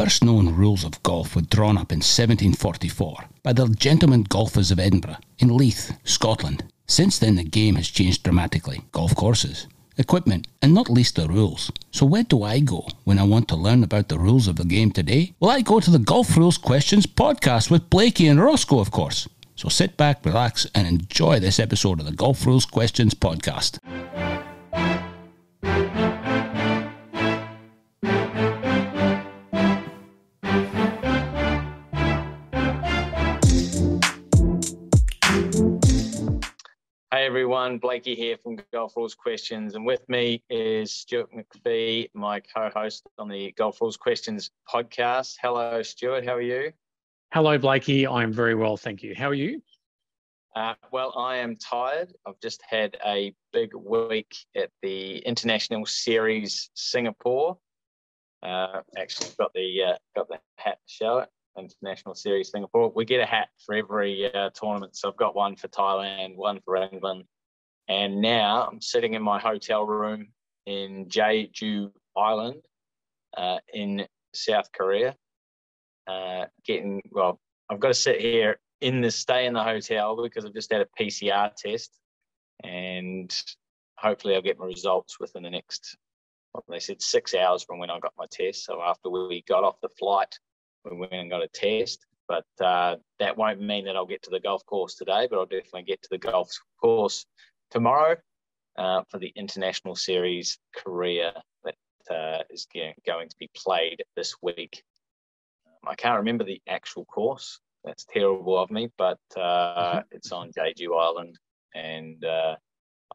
first known rules of golf were drawn up in 1744 by the Gentlemen Golfers of Edinburgh in Leith, Scotland. Since then, the game has changed dramatically. Golf courses, equipment, and not least the rules. So, where do I go when I want to learn about the rules of the game today? Well, I go to the Golf Rules Questions podcast with Blakey and Roscoe, of course. So, sit back, relax, and enjoy this episode of the Golf Rules Questions podcast. Everyone. Blakey here from Golf Rules Questions, and with me is Stuart McPhee, my co-host on the Golf Rules Questions podcast. Hello, Stuart. How are you? Hello, Blakey. I'm very well, thank you. How are you? Uh, well, I am tired. I've just had a big week at the International Series Singapore. Uh, actually, got the uh, got the hat to show it. International Series Singapore. We get a hat for every uh, tournament. So I've got one for Thailand, one for England. And now I'm sitting in my hotel room in Jeju Island uh, in South Korea. Uh, getting, well, I've got to sit here in the stay in the hotel because I've just had a PCR test. And hopefully I'll get my results within the next, they said six hours from when I got my test. So after we got off the flight, we went and got a test. But uh, that won't mean that I'll get to the golf course today, but I'll definitely get to the golf course tomorrow uh, for the International Series Korea that uh, is going to be played this week. I can't remember the actual course. That's terrible of me, but uh, mm-hmm. it's on Jeju Island, and uh,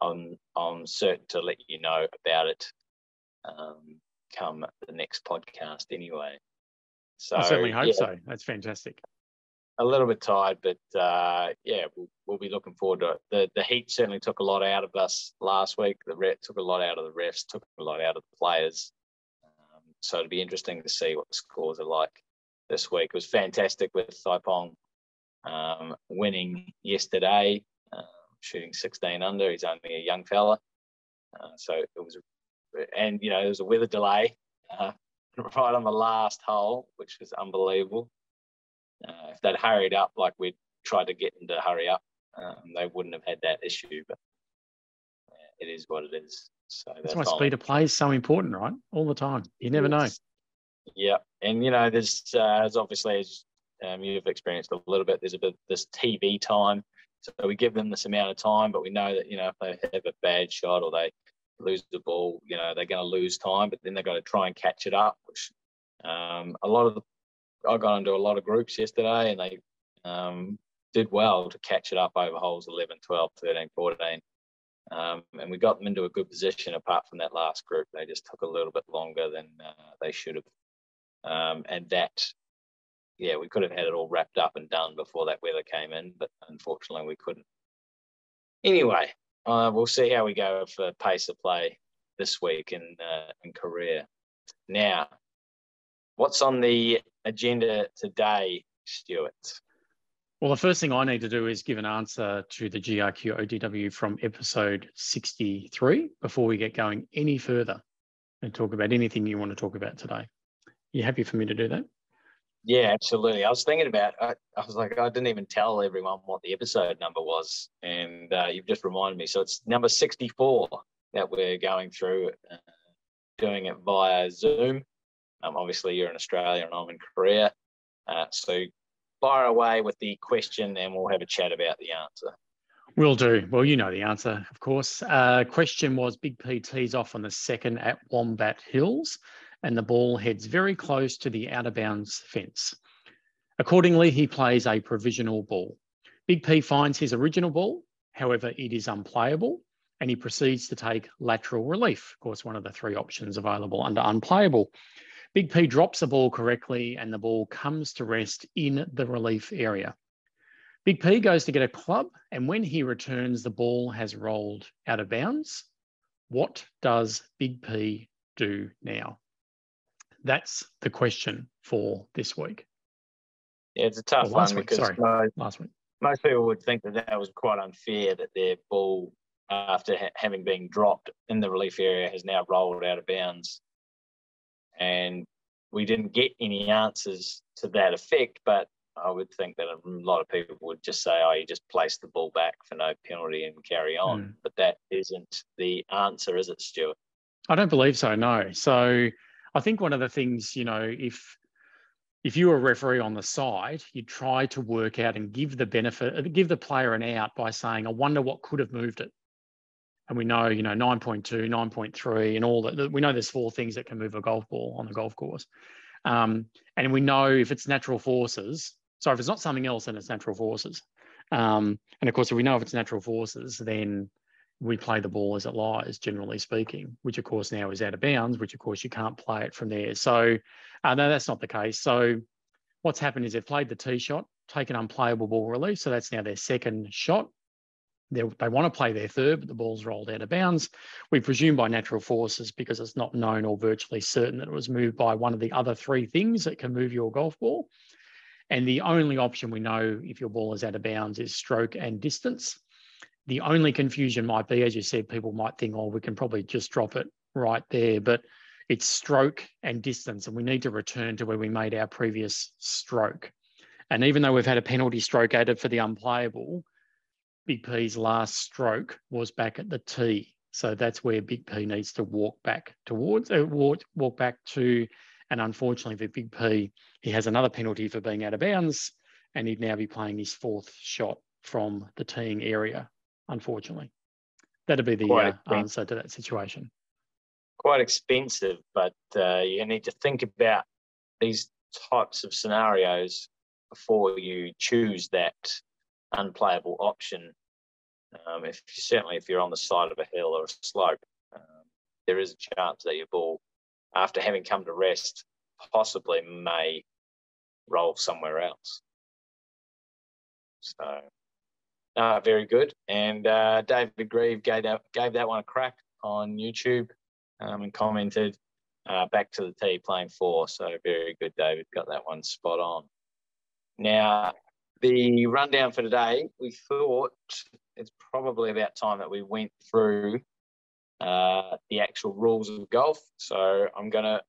I'm I'm certain to let you know about it um, come the next podcast anyway. So I certainly hope yeah, so. That's fantastic. A little bit tired, but uh, yeah, we'll, we'll, be looking forward to it. The, the heat certainly took a lot out of us last week. The ref took a lot out of the refs, took a lot out of the players. Um, so it'll be interesting to see what the scores are like this week. It was fantastic with Thippong um, winning yesterday, uh, shooting 16 under. He's only a young fella. Uh, so it was, and you know, there was a weather delay. Uh, right on the last hole, which was unbelievable. Uh, if they'd hurried up like we tried to get them to hurry up, um, they wouldn't have had that issue. But yeah, it is what it is. So that's, that's why speed of play is so important, right? All the time. You never know. Yeah, and you know, there's uh, as obviously as um, you've experienced a little bit. There's a bit this TV time, so we give them this amount of time, but we know that you know if they have a bad shot or they lose the ball, you know, they're going to lose time, but then they've got to try and catch it up, which um, a lot of the, I got into a lot of groups yesterday and they um, did well to catch it up over holes 11, 12, 13, 14. Um, and we got them into a good position apart from that last group. They just took a little bit longer than uh, they should have. Um, and that, yeah, we could have had it all wrapped up and done before that weather came in, but unfortunately we couldn't. Anyway, uh, we'll see how we go for pace of play this week in uh, in Korea. Now, what's on the agenda today, Stuart? Well, the first thing I need to do is give an answer to the GRQ OTW from episode 63 before we get going any further and talk about anything you want to talk about today. Are you happy for me to do that? Yeah, absolutely. I was thinking about. I, I, was like, I didn't even tell everyone what the episode number was, and uh, you've just reminded me. So it's number sixty-four that we're going through, uh, doing it via Zoom. Um, obviously, you're in Australia and I'm in Korea, uh, so fire away with the question, and we'll have a chat about the answer. Will do. Well, you know the answer, of course. Uh, question was Big P tees off on the second at Wombat Hills and the ball heads very close to the out of bounds fence. Accordingly, he plays a provisional ball. Big P finds his original ball, however, it is unplayable, and he proceeds to take lateral relief. Of course, one of the three options available under unplayable. Big P drops the ball correctly, and the ball comes to rest in the relief area. Big P goes to get a club, and when he returns, the ball has rolled out of bounds. What does Big P do now? That's the question for this week. Yeah, it's a tough one week, because sorry, most, last week. Most people would think that that was quite unfair that their ball, after ha- having been dropped in the relief area, has now rolled out of bounds. And we didn't get any answers to that effect, but I would think that a lot of people would just say, "Oh, you just place the ball back for no penalty and carry on." Mm. But that isn't the answer, is it, Stuart? I don't believe so. No. So I think one of the things, you know, if if you were a referee on the side, you try to work out and give the benefit, give the player an out by saying, "I wonder what could have moved it." And we know, you know, 9.2, 9.3, and all that. We know there's four things that can move a golf ball on the golf course. Um, and we know if it's natural forces, so if it's not something else, then it's natural forces. Um, and of course, if we know if it's natural forces, then we play the ball as it lies, generally speaking, which of course now is out of bounds, which of course you can't play it from there. So uh, no, that's not the case. So what's happened is they've played the tee shot, taken unplayable ball release. So that's now their second shot. They, they want to play their third, but the ball's rolled out of bounds. We presume by natural forces because it's not known or virtually certain that it was moved by one of the other three things that can move your golf ball. And the only option we know if your ball is out of bounds is stroke and distance. The only confusion might be, as you said, people might think, oh, we can probably just drop it right there, but it's stroke and distance, and we need to return to where we made our previous stroke. And even though we've had a penalty stroke added for the unplayable, Big P's last stroke was back at the tee. So that's where Big P needs to walk back towards, uh, walk, walk back to and unfortunately for Big P, he has another penalty for being out of bounds, and he'd now be playing his fourth shot from the teeing area, unfortunately. That'd be the uh, answer to that situation. Quite expensive, but uh, you need to think about these types of scenarios before you choose that unplayable option. Um, if certainly if you're on the side of a hill or a slope, um, there is a chance that your ball after having come to rest, possibly may roll somewhere else. So, uh, very good. And uh, David Grieve gave that, gave that one a crack on YouTube um, and commented uh, back to the tee playing four. So, very good, David. Got that one spot on. Now, the rundown for today, we thought it's probably about time that we went through uh, the actual rules of golf. So I'm going to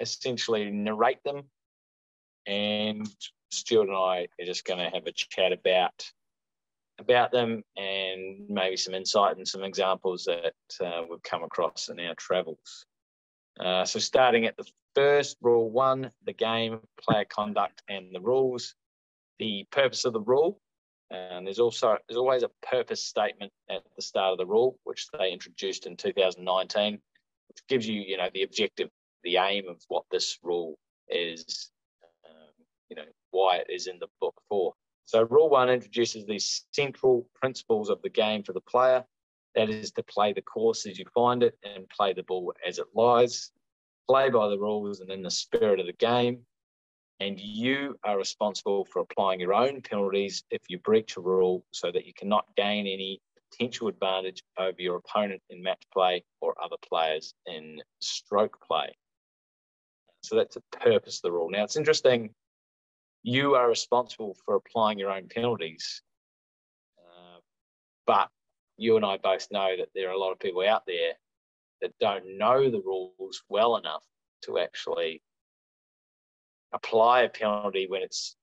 essentially narrate them, and Stuart and I are just going to have a chat about about them and maybe some insight and some examples that uh, we've come across in our travels. Uh, so starting at the first rule one, the game, player conduct, and the rules. The purpose of the rule and there's also there's always a purpose statement at the start of the rule, which they introduced in 2019, which gives you you know the objective, the aim of what this rule is, um, you know why it is in the book for. So rule one introduces these central principles of the game for the player. That is to play the course as you find it and play the ball as it lies. Play by the rules and in the spirit of the game and you are responsible for applying your own penalties if you breach a rule so that you cannot gain any potential advantage over your opponent in match play or other players in stroke play. So that's the purpose of the rule. Now it's interesting, you are responsible for applying your own penalties, uh, but you and I both know that there are a lot of people out there that don't know the rules well enough to actually apply a penalty when it's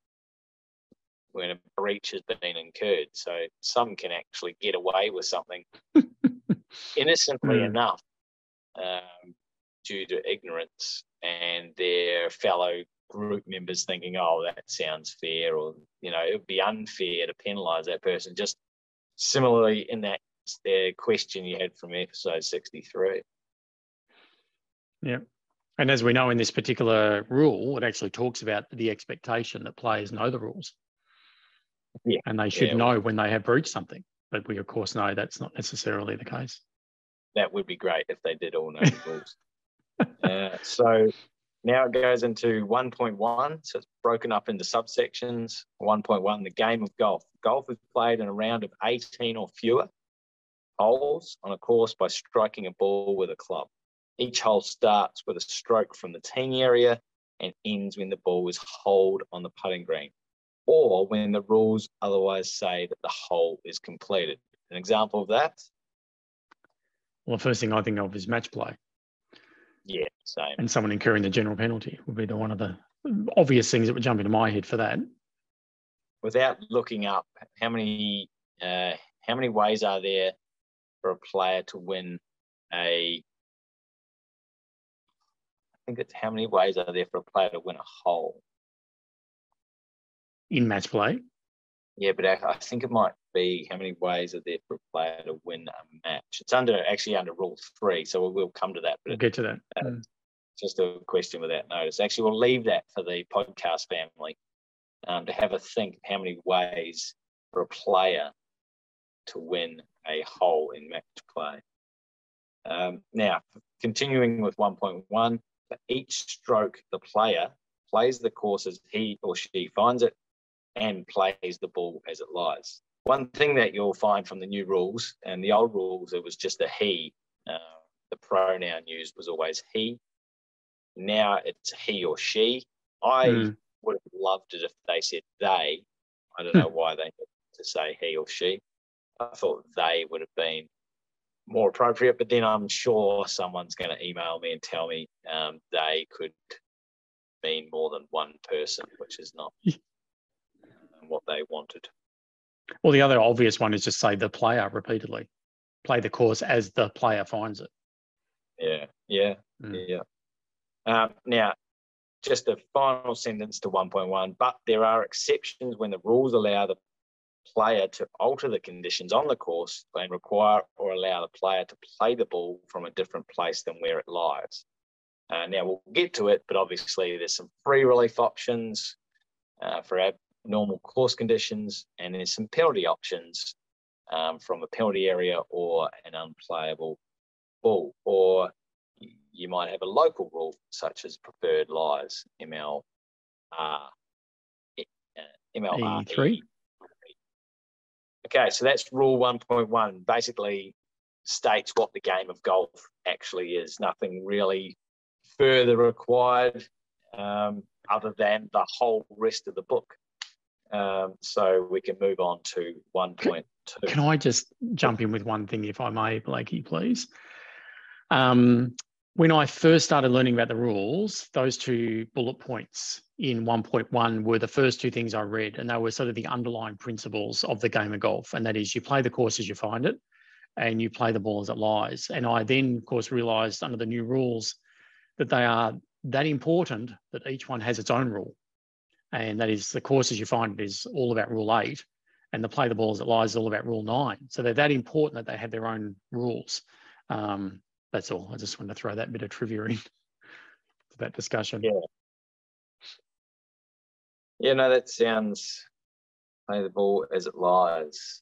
when a breach has been incurred. So some can actually get away with something innocently mm. enough um, due to ignorance and their fellow group members thinking, oh, that sounds fair, or, you know, it would be unfair to penalise that person. Just similarly in that uh, question you had from episode 63. Yeah. And as we know in this particular rule, it actually talks about the expectation that players know the rules. Yeah. And they should yeah. know when they have breached something. But we, of course, know that's not necessarily the case. That would be great if they did all know the rules. uh, so now it goes into 1.1. So it's broken up into subsections. 1.1, the game of golf. Golf is played in a round of 18 or fewer holes on a course by striking a ball with a club. Each hole starts with a stroke from the teeing area and ends when the ball is holed on the putting green, or when the rules otherwise say that the hole is completed. An example of that? Well, the first thing I think of is match play. Yeah, same. And someone incurring the general penalty would be the one of the obvious things that would jump into my head for that. Without looking up, how many uh, how many ways are there for a player to win a? I think it's how many ways are there for a player to win a hole? In match play. Yeah, but I think it might be how many ways are there for a player to win a match? It's under actually under rule three, so we'll come to that. But we'll get to that. Uh, mm. Just a question without notice. Actually, we'll leave that for the podcast family um, to have a think how many ways for a player to win a hole in match play. Um, now, continuing with 1.1, for each stroke, the player plays the course as he or she finds it and plays the ball as it lies. One thing that you'll find from the new rules and the old rules, it was just a he. Uh, the pronoun used was always he. Now it's he or she. I mm. would have loved it if they said they. I don't know why they need to say he or she. I thought they would have been more appropriate, but then I'm sure someone's going to email me and tell me um, they could mean more than one person, which is not what they wanted. Well, the other obvious one is just say the player repeatedly, play the course as the player finds it. Yeah, yeah, mm. yeah. Um, now, just a final sentence to 1.1, but there are exceptions when the rules allow the player to alter the conditions on the course and require or allow the player to play the ball from a different place than where it lies. Uh, now we'll get to it, but obviously there's some free relief options uh, for normal course conditions, and there's some penalty options um, from a penalty area or an unplayable ball. Or you might have a local rule such as preferred lies, ML, uh, MLR. Three. Okay, so that's rule 1.1. Basically, states what the game of golf actually is. Nothing really further required um, other than the whole rest of the book. Um, so we can move on to 1.2. Can I just jump in with one thing, if I may, Blakey, please? Um, when I first started learning about the rules, those two bullet points in 1.1 were the first two things I read, and they were sort of the underlying principles of the game of golf. And that is you play the course as you find it, and you play the ball as it lies. And I then, of course, realized under the new rules that they are that important that each one has its own rule and that is the course as you find it is all about rule eight and the play the ball as it lies is all about rule nine so they're that important that they have their own rules um, that's all i just wanted to throw that bit of trivia in to that discussion yeah yeah no that sounds play the ball as it lies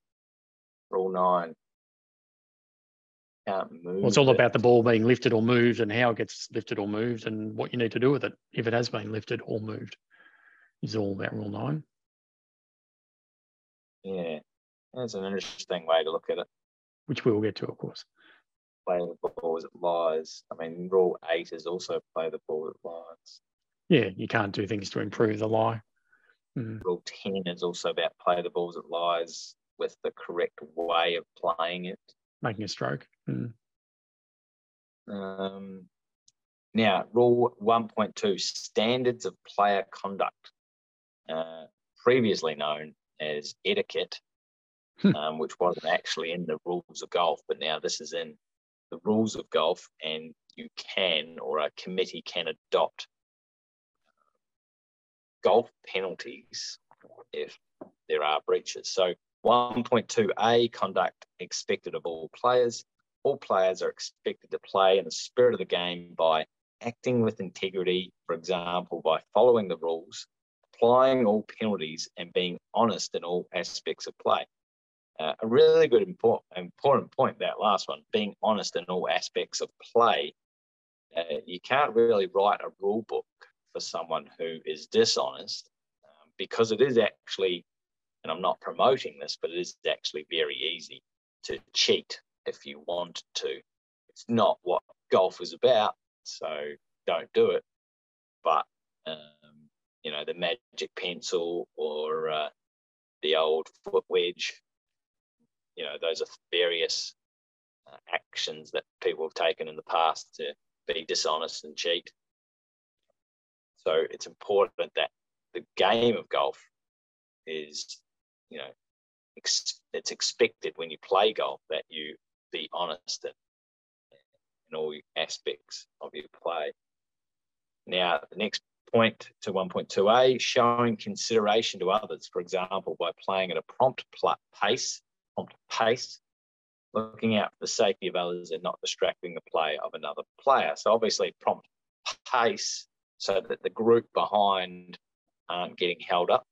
rule nine can't move well, it's all it. about the ball being lifted or moved and how it gets lifted or moved and what you need to do with it if it has been lifted or moved is all about rule nine. Yeah, that's an interesting way to look at it. Which we will get to, of course. Play the ball as it lies. I mean, rule eight is also play the ball as it lies. Yeah, you can't do things to improve the lie. Mm. Rule 10 is also about play the ball as it lies with the correct way of playing it. Making a stroke. Mm. Um, now, rule 1.2 standards of player conduct. Uh, previously known as etiquette, hmm. um, which wasn't actually in the rules of golf, but now this is in the rules of golf, and you can or a committee can adopt uh, golf penalties if there are breaches. So 1.2a conduct expected of all players. All players are expected to play in the spirit of the game by acting with integrity, for example, by following the rules, applying all penalties and being honest in all aspects of play. Uh, a really good important, important point, that last one, being honest in all aspects of play. Uh, you can't really write a rule book for someone who is dishonest um, because it is actually, and I'm not promoting this, but it is actually very easy to cheat if you want to. It's not what golf is about, so don't do it. But um, you know, the magic pencil or uh, the old foot wedge. You know, those are various uh, actions that people have taken in the past to be dishonest and cheat. So it's important that the game of golf is, you know, ex- it's expected when you play golf that you be honest in, in all aspects of your play. Now, the next point to 1.2a, showing consideration to others, for example, by playing at a prompt pace, prompt pace, looking out for the safety of others and not distracting the play of another player. So obviously prompt pace so that the group behind aren't getting held up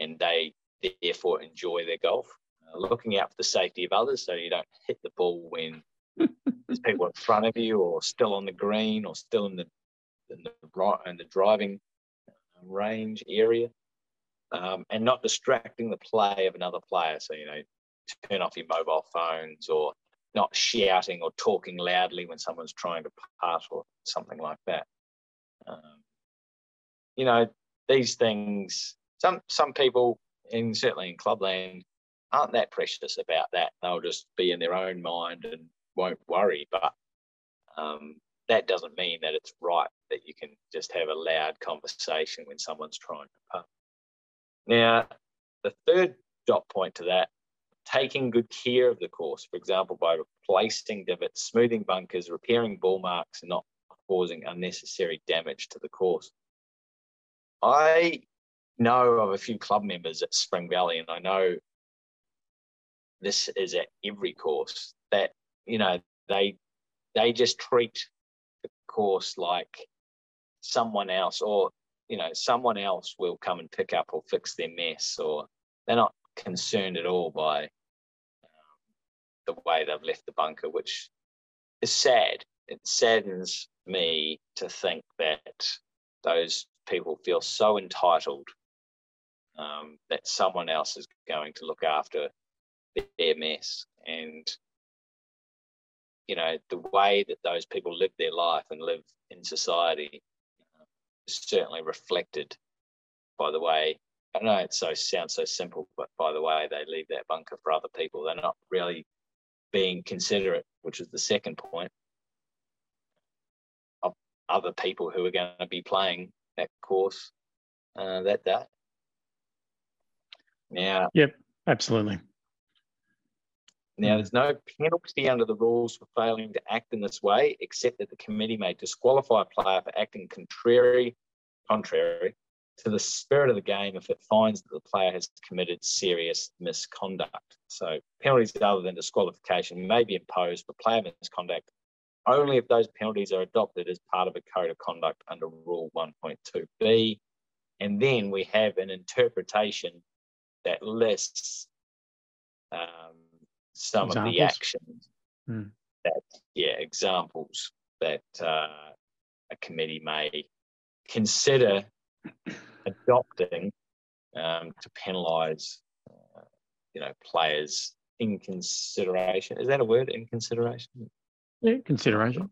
and they therefore enjoy their golf. Uh, looking out for the safety of others so you don't hit the ball when there's people in front of you or still on the green or still in the in the, in the driving range area. Um, and not distracting the play of another player. So, you know, turn off your mobile phones or not shouting or talking loudly when someone's trying to pass or something like that. Um, you know, these things, some some people, and certainly in clubland, aren't that precious about that. They'll just be in their own mind and won't worry. But um, that doesn't mean that it's right that you can just have a loud conversation when someone's trying to putt. Now, the third dot point to that taking good care of the course, for example, by replacing divots, smoothing bunkers, repairing ball marks, and not causing unnecessary damage to the course. I know of a few club members at Spring Valley, and I know this is at every course that you know they they just treat the course like someone else, or you know someone else will come and pick up or fix their mess, or they're not concerned at all by um, the way they've left the bunker, which is sad. It saddens me to think that those people feel so entitled um, that someone else is going to look after their mess. And, you know, the way that those people live their life and live in society certainly reflected by the way I know it so sounds so simple, but by the way, they leave that bunker for other people. They're not really being considerate, which is the second point of other people who are going to be playing that course uh, that day. Now, yep, absolutely. Now, there's no penalty under the rules for failing to act in this way, except that the committee may disqualify a player for acting contrary, contrary to the spirit of the game if it finds that the player has committed serious misconduct. So penalties other than disqualification may be imposed for player misconduct only if those penalties are adopted as part of a code of conduct under Rule 1.2b. And then we have an interpretation that lists um, some examples. of the actions hmm. that, yeah, examples that uh, a committee may consider adopting um, to penalise, uh, you know, players in consideration. Is that a word? In consideration? Yeah, consideration.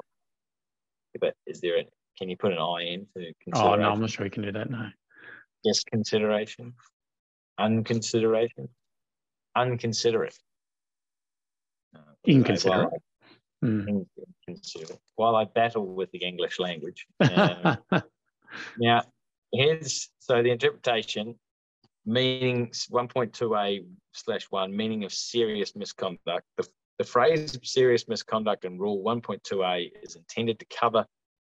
But is there a? Can you put an I in for Oh no, I'm not sure you can do that. No. Just consideration, unconsideration, unconsiderate. Inconsiderate. Mm. Inconsiderate. While I battle with the English language. Um, now, here's so the interpretation meaning 1.2a slash 1 meaning of serious misconduct the, the phrase serious misconduct in rule 1.2a is intended to cover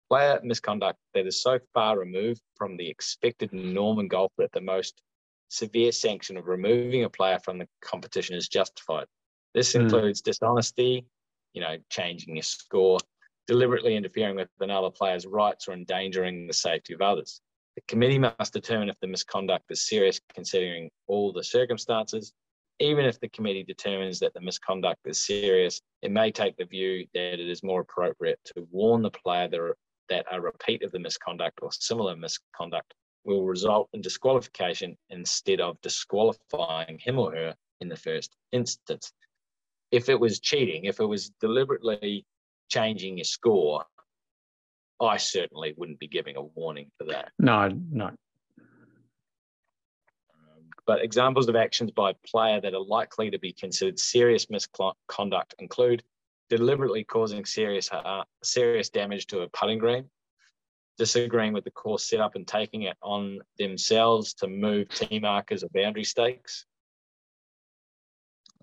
player misconduct that is so far removed from the expected norm and golf that the most severe sanction of removing a player from the competition is justified this mm. includes dishonesty you know changing your score deliberately interfering with another player's rights or endangering the safety of others the committee must determine if the misconduct is serious, considering all the circumstances. Even if the committee determines that the misconduct is serious, it may take the view that it is more appropriate to warn the player that, that a repeat of the misconduct or similar misconduct will result in disqualification instead of disqualifying him or her in the first instance. If it was cheating, if it was deliberately changing your score, I certainly wouldn't be giving a warning for that. No, no. Um, but examples of actions by a player that are likely to be considered serious misconduct include deliberately causing serious uh, serious damage to a putting green, disagreeing with the course setup and taking it on themselves to move tee markers or boundary stakes,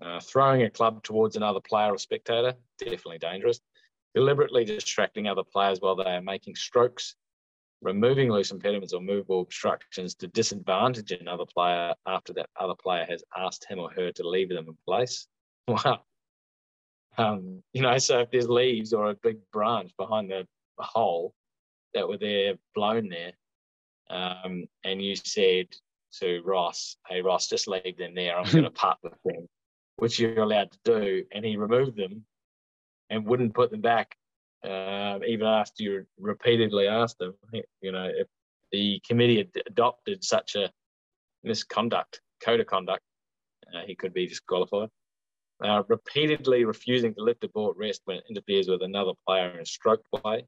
uh, throwing a club towards another player or spectator, definitely dangerous, deliberately distracting other players while they are making strokes, removing loose impediments or movable obstructions to disadvantage another player after that other player has asked him or her to leave them in place. Wow. Um, you know, so if there's leaves or a big branch behind the hole that were there blown there, um, and you said to Ross, "Hey Ross, just leave them there. I'm going to putt with them," which you're allowed to do, and he removed them and wouldn't put them back, uh, even after you repeatedly asked him. You know, if the committee adopted such a misconduct code of conduct, uh, he could be disqualified uh, repeatedly refusing to lift a ball at rest when it interferes with another player in stroke play.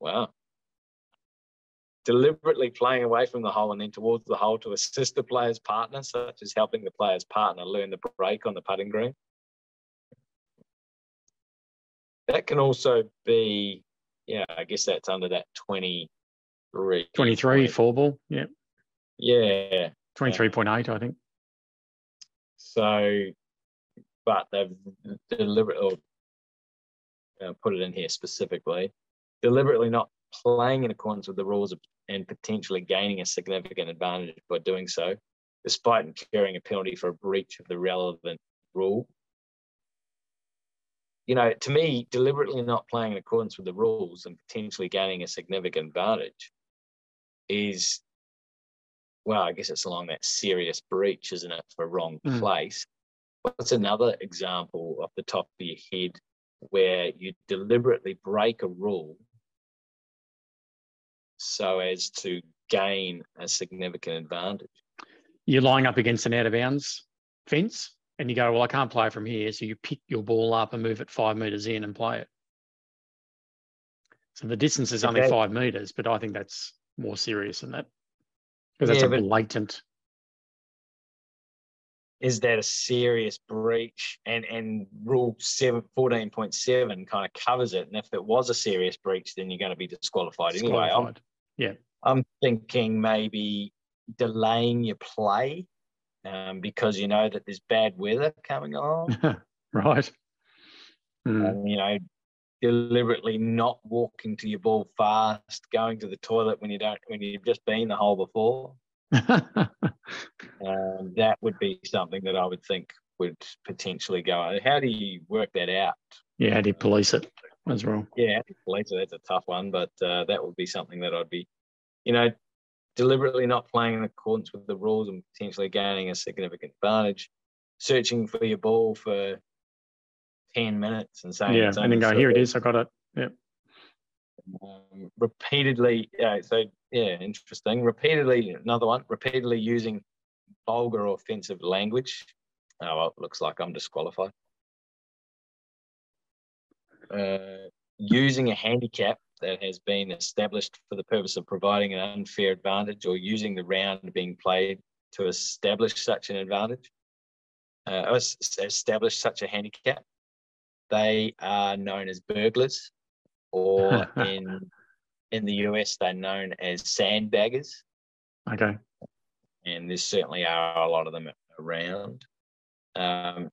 Wow. Deliberately playing away from the hole and then towards the hole to assist the player's partner, such as helping the player's partner learn the break on the putting green. That can also be, yeah, I guess that's under that 23. 23, four ball, yeah. Yeah. 23.8, I think. So but they've deliberately put it in here specifically, deliberately not playing in accordance with the rules of, and potentially gaining a significant advantage by doing so, despite incurring a penalty for a breach of the relevant rule. You know, to me, deliberately not playing in accordance with the rules and potentially gaining a significant advantage is, well, I guess it's along that serious breach, isn't it, for wrong mm. place. What's another example off the top of your head where you deliberately break a rule so as to gain a significant advantage? You're lying up against an out of bounds fence and you go, Well, I can't play from here. So you pick your ball up and move it five metres in and play it. So the distance is only okay. five metres, but I think that's more serious than that because that's yeah, a blatant is that a serious breach and and rule 7 14.7 kind of covers it. And if it was a serious breach then you're going to be disqualified, disqualified. anyway. I'm, yeah. I'm thinking maybe delaying your play um, because you know that there's bad weather coming on right. Mm. um, you know deliberately not walking to your ball fast going to the toilet when you don't when you've just been the hole before um, that would be something that I would think would potentially go. How do you work that out? Yeah, how do you police it as well? Yeah, police it. That's a tough one, but uh, that would be something that I'd be, you know, deliberately not playing in accordance with the rules and potentially gaining a significant advantage. Searching for your ball for ten minutes and saying, yeah, and then go, here it is, I got it. Yeah. Um, repeatedly, yeah. So yeah, interesting. Repeatedly, another one, repeatedly using vulgar or offensive language. Oh, well, looks like I'm disqualified. Uh, using a handicap that has been established for the purpose of providing an unfair advantage or using the round being played to establish such an advantage, uh, establish such a handicap. They are known as burglars, or in in the US, they're known as sandbaggers. Okay. And there certainly are a lot of them around. Um,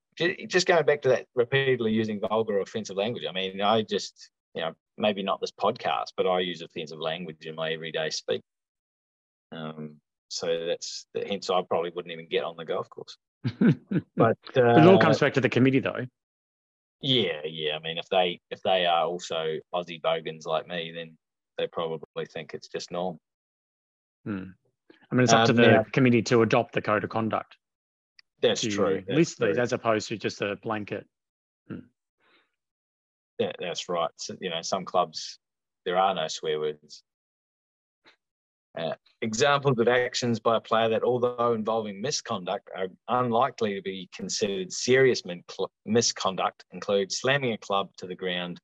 just going back to that repeatedly using vulgar offensive language. I mean, I just, you know, maybe not this podcast, but I use offensive language in my everyday speak. Um, so that's the hence I probably wouldn't even get on the golf course. but, uh, it all comes back to the committee, though. Yeah, yeah. I mean, if they if they are also Aussie bogans like me, then they probably think it's just normal. Hmm. I mean, it's up um, to the yeah. committee to adopt the code of conduct. That's true. That's list true. these as opposed to just a blanket. Hmm. Yeah, that's right. So, you know, some clubs there are no swear words. Uh, examples of actions by a player that, although involving misconduct, are unlikely to be considered serious misconduct include slamming a club to the ground,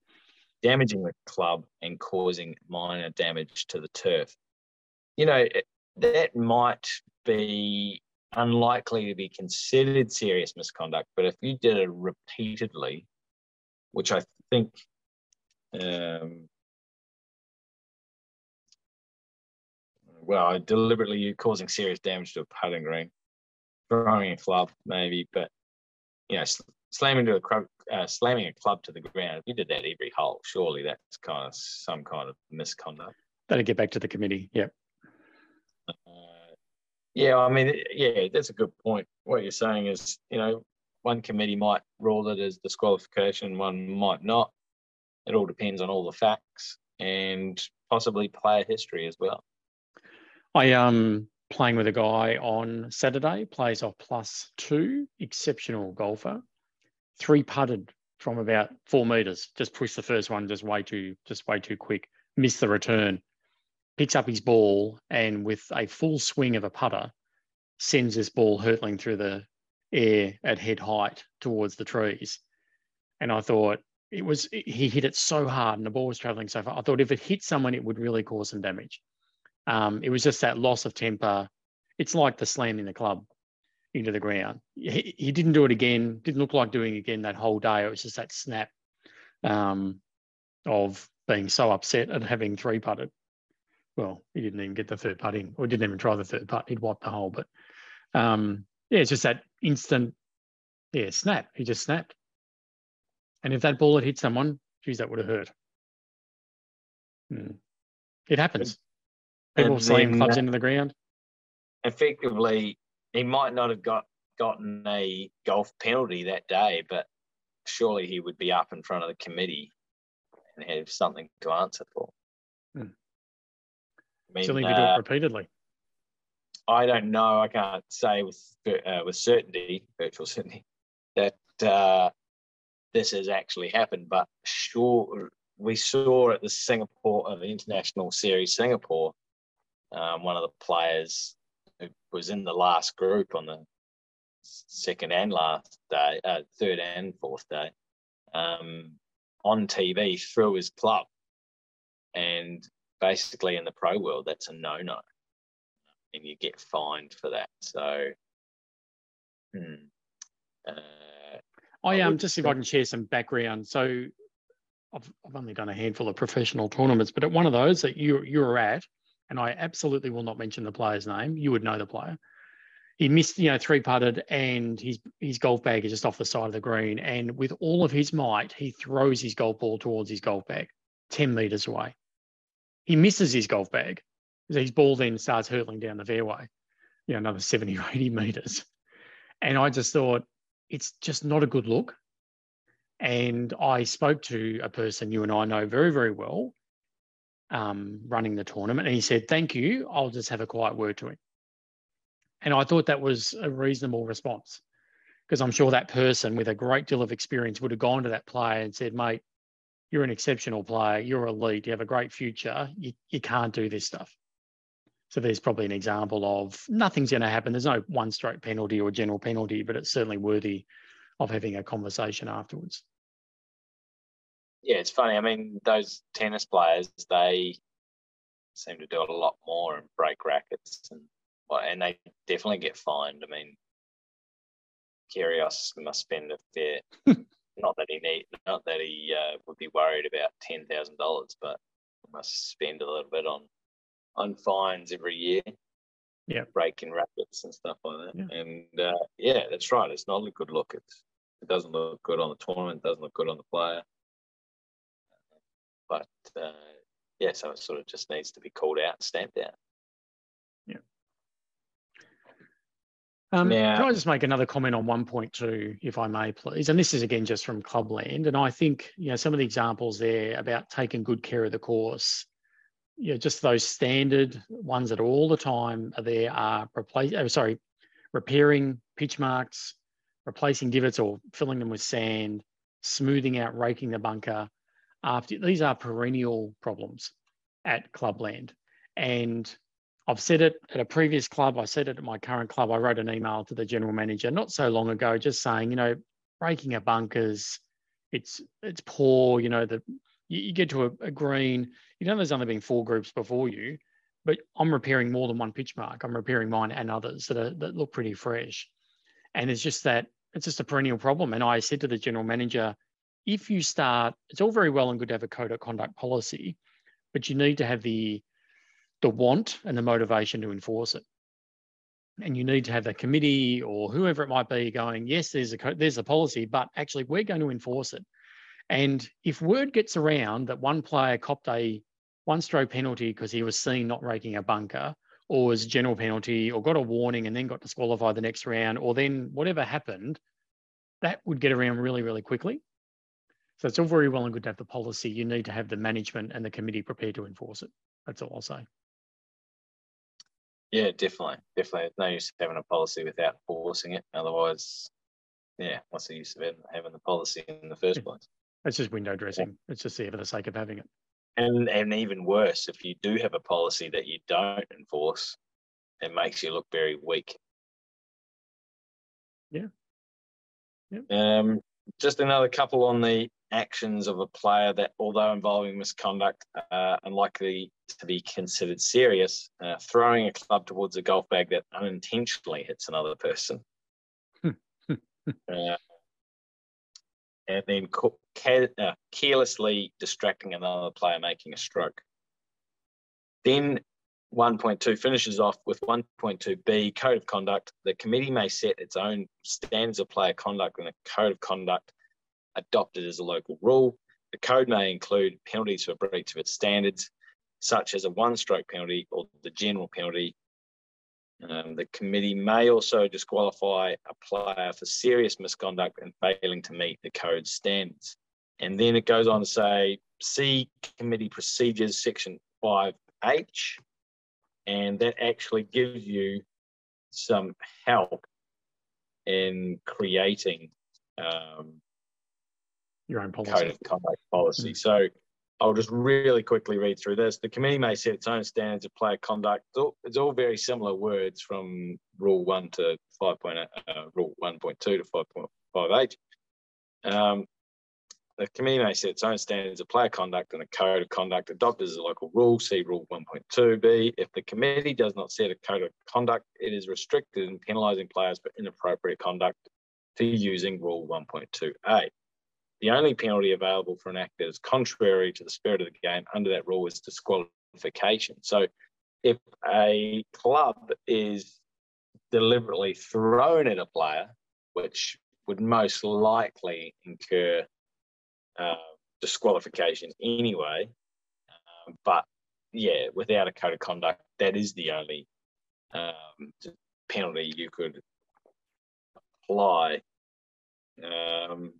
damaging the club and causing minor damage to the turf. You know, that might be unlikely to be considered serious misconduct, but if you did it repeatedly which I think um, well, deliberately you causing serious damage to a putting green, throwing a club maybe, but you know, slamming into a club, uh, slamming a club to the ground. If you did that every hole, surely that's kind of some kind of misconduct. That'll get back to the committee. Yep. Uh, yeah, I mean, yeah, that's a good point. What you're saying is, you know, one committee might rule it as disqualification, one might not. It all depends on all the facts and possibly player history as well. I am playing with a guy on Saturday, plays off plus two, exceptional golfer. Three putted from about four meters, just pushed the first one just way too, just way too quick. Missed the return, picks up his ball, and with a full swing of a putter, sends this ball hurtling through the air at head height towards the trees. And I thought it was he hit it so hard and the ball was traveling so far. I thought if it hit someone, it would really cause some damage. Um, it was just that loss of temper. It's like the slam in the club into the ground. He, he, didn't do it again. Didn't look like doing it again that whole day. It was just that snap um, of being so upset at having three putted. Well, he didn't even get the third putt in, or didn't even try the third putt. He'd wiped the hole, but um, yeah, it's just that instant, yeah, snap. He just snapped. And if that ball had hit someone, geez, that would have hurt. Hmm. It happens. People slam clubs into the ground. Effectively, he might not have got gotten a golf penalty that day, but surely he would be up in front of the committee and have something to answer for. Hmm. I mean, if you do it uh, repeatedly. I don't know. I can't say with uh, with certainty, virtual certainty, that uh, this has actually happened. But sure, we saw at the Singapore of the International Series Singapore um, one of the players was in the last group on the second and last day, uh, third and fourth day, um, on TV through his club. And basically, in the pro world, that's a no no. And you get fined for that. So, hmm, uh, I am um, just if I can share some background. So, I've, I've only done a handful of professional tournaments, but at one of those that you you were at, and I absolutely will not mention the player's name. You would know the player. He missed, you know, three putted, and his his golf bag is just off the side of the green. And with all of his might, he throws his golf ball towards his golf bag, ten meters away. He misses his golf bag. His ball then starts hurtling down the fairway, you know, another 70 or 80 meters. And I just thought, it's just not a good look. And I spoke to a person you and I know very, very well um, running the tournament. And he said, Thank you. I'll just have a quiet word to him. And I thought that was a reasonable response because I'm sure that person with a great deal of experience would have gone to that player and said, Mate, you're an exceptional player. You're elite. You have a great future. You, you can't do this stuff. So there's probably an example of nothing's going to happen. There's no one stroke penalty or general penalty, but it's certainly worthy of having a conversation afterwards yeah, it's funny. I mean, those tennis players, they seem to do it a lot more and break rackets and and they definitely get fined. I mean, Kyrgios must spend a fair, not that he need, not that he uh, would be worried about ten thousand dollars, but must spend a little bit on on fines every year. Yeah, breaking rackets and stuff like that. Yeah. And uh, yeah, that's right. It's not a good look. It's it doesn't look good on the tournament. Doesn't look good on the player. But uh, yeah, so it sort of just needs to be called out, stamped out. Yeah. Um, now, can I just make another comment on 1.2, if I may, please? And this is again just from Clubland. And I think you know some of the examples there about taking good care of the course, you know, just those standard ones that all the time are there are replace. Oh, sorry, repairing pitch marks, replacing divots or filling them with sand, smoothing out, raking the bunker, after these are perennial problems at clubland and I've said it at a previous club. I said it at my current club. I wrote an email to the general manager not so long ago, just saying, you know, breaking a bunkers, it's it's poor. You know, the you, you get to a, a, green. You know, there's only been four groups before you, but I'm repairing more than one pitch mark. I'm repairing mine and others that are, that look pretty fresh, and it's just that it's just a perennial problem. And I said to the general manager, if you start, it's all very well and good to have a code of conduct policy, but you need to have the the want and the motivation to enforce it. And you need to have the committee or whoever it might be going, yes, there's a there's a policy, but actually we're going to enforce it. And if word gets around that one player copped a one stroke penalty because he was seen not raking a bunker, or was general penalty, or got a warning and then got disqualified the next round, or then whatever happened, that would get around really, really quickly. So it's all very well and good to have the policy. You need to have the management and the committee prepared to enforce it. That's all I'll say. Yeah, definitely, definitely. no use having a policy without enforcing it. Otherwise, yeah, what's the use of having the policy in the first place? It's just window dressing. It's just there for the sake of having it. And and even worse, if you do have a policy that you don't enforce, it makes you look very weak. Yeah. Yeah. Um, just another couple on the actions of a player that, although involving misconduct, uh, unlikely to be considered serious, uh, throwing a club towards a golf bag that unintentionally hits another person. uh, and then uh, carelessly distracting another player making a stroke. Then 1.2 finishes off with 1.2b code of conduct. The committee may set its own standards of player conduct and a code of conduct adopted as a local rule. The code may include penalties for breach of its standards, such as a one stroke penalty or the general penalty. Um, the committee may also disqualify a player for serious misconduct and failing to meet the code standards. And then it goes on to say, see committee procedures section 5H, and that actually gives you some help in creating um, your own policy. code of conduct policy. Mm. So I'll just really quickly read through this. The committee may set its own standards of player conduct. It's all, it's all very similar words from Rule 1 to 5. Uh, Rule 1.2 to 5.58. Um, the committee may set its own standards of player conduct and a code of conduct adopted as a local rule, see Rule 1.2b. If the committee does not set a code of conduct, it is restricted in penalising players for inappropriate conduct to using Rule 1.2a. The only penalty available for an act that is contrary to the spirit of the game under that rule is disqualification. So if a club is deliberately thrown at a player, which would most likely incur uh, disqualification anyway, um, but yeah, without a code of conduct, that is the only um, penalty you could apply. Um,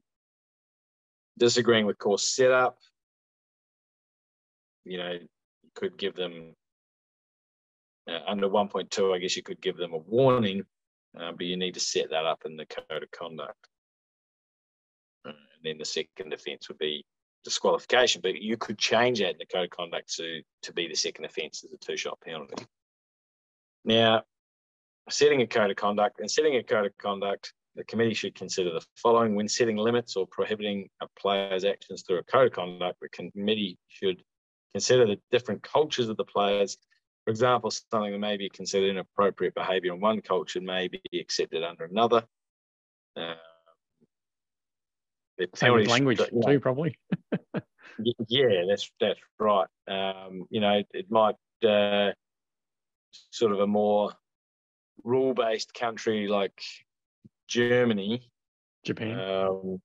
disagreeing with course setup. You know, you could give them uh, under 1.2, I guess you could give them a warning, uh, but you need to set that up in the code of conduct. Then the second offence would be disqualification, but you could change that in the code of conduct to, to be the second offence as a two shot penalty. Now, setting a code of conduct and setting a code of conduct the committee should consider the following when setting limits or prohibiting a player's actions through a code of conduct. The committee should consider the different cultures of the players. For example, something that may be considered inappropriate behaviour in one culture may be accepted under another. Uh, the Same language should, too, probably. yeah, that's that's right. Um, you know, it might uh, sort of a more rule-based country like Germany, Japan. Um,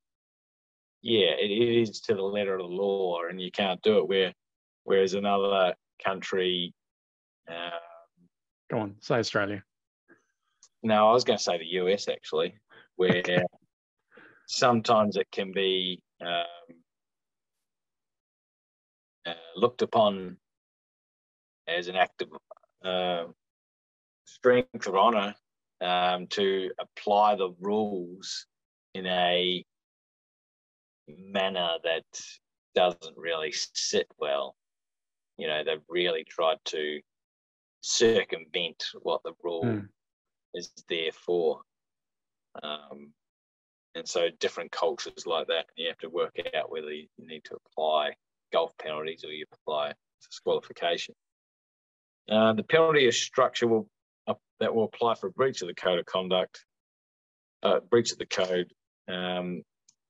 yeah, it, it is to the letter of the law, and you can't do it. Where, whereas another country. Um, Go on, say Australia. No, I was going to say the US actually, where sometimes it can be um, uh, looked upon as an act of uh, strength or honour um, to apply the rules in a manner that doesn't really sit well. You know, they've really tried to circumvent what the rule mm. is there for. Um, and so different cultures like that, you have to work out whether you need to apply golf penalties or you apply disqualification. Uh, the penalty structure will that will apply for breach of the code of conduct, uh, breach of the code. Um,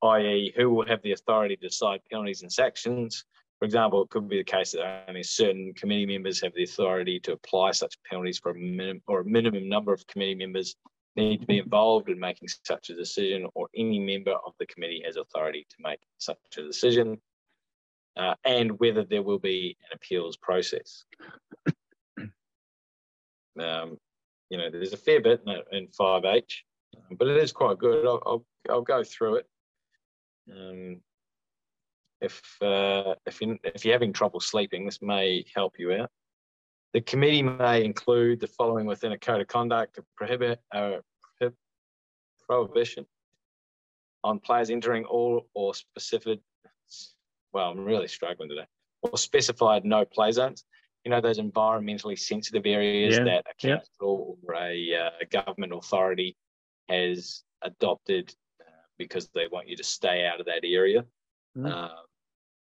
i.e., who will have the authority to decide penalties and sanctions. For example, it could be the case that only certain committee members have the authority to apply such penalties for a minimum or a minimum number of committee members need to be involved in making such a decision, or any member of the committee has authority to make such a decision, uh, and whether there will be an appeals process. Um, you know, there's a fair bit in, in 5H, but it is quite good. I'll, I'll, I'll go through it. Um, if uh, if you if you're having trouble sleeping, this may help you out. The committee may include the following within a code of conduct: to prohibit uh, prohibition on players entering all or specific. Well, I'm really struggling today. Or specified no play zones. You know those environmentally sensitive areas Yeah, that a yeah. council or a uh, government authority has adopted uh, because they want you to stay out of that area. Mm. Um,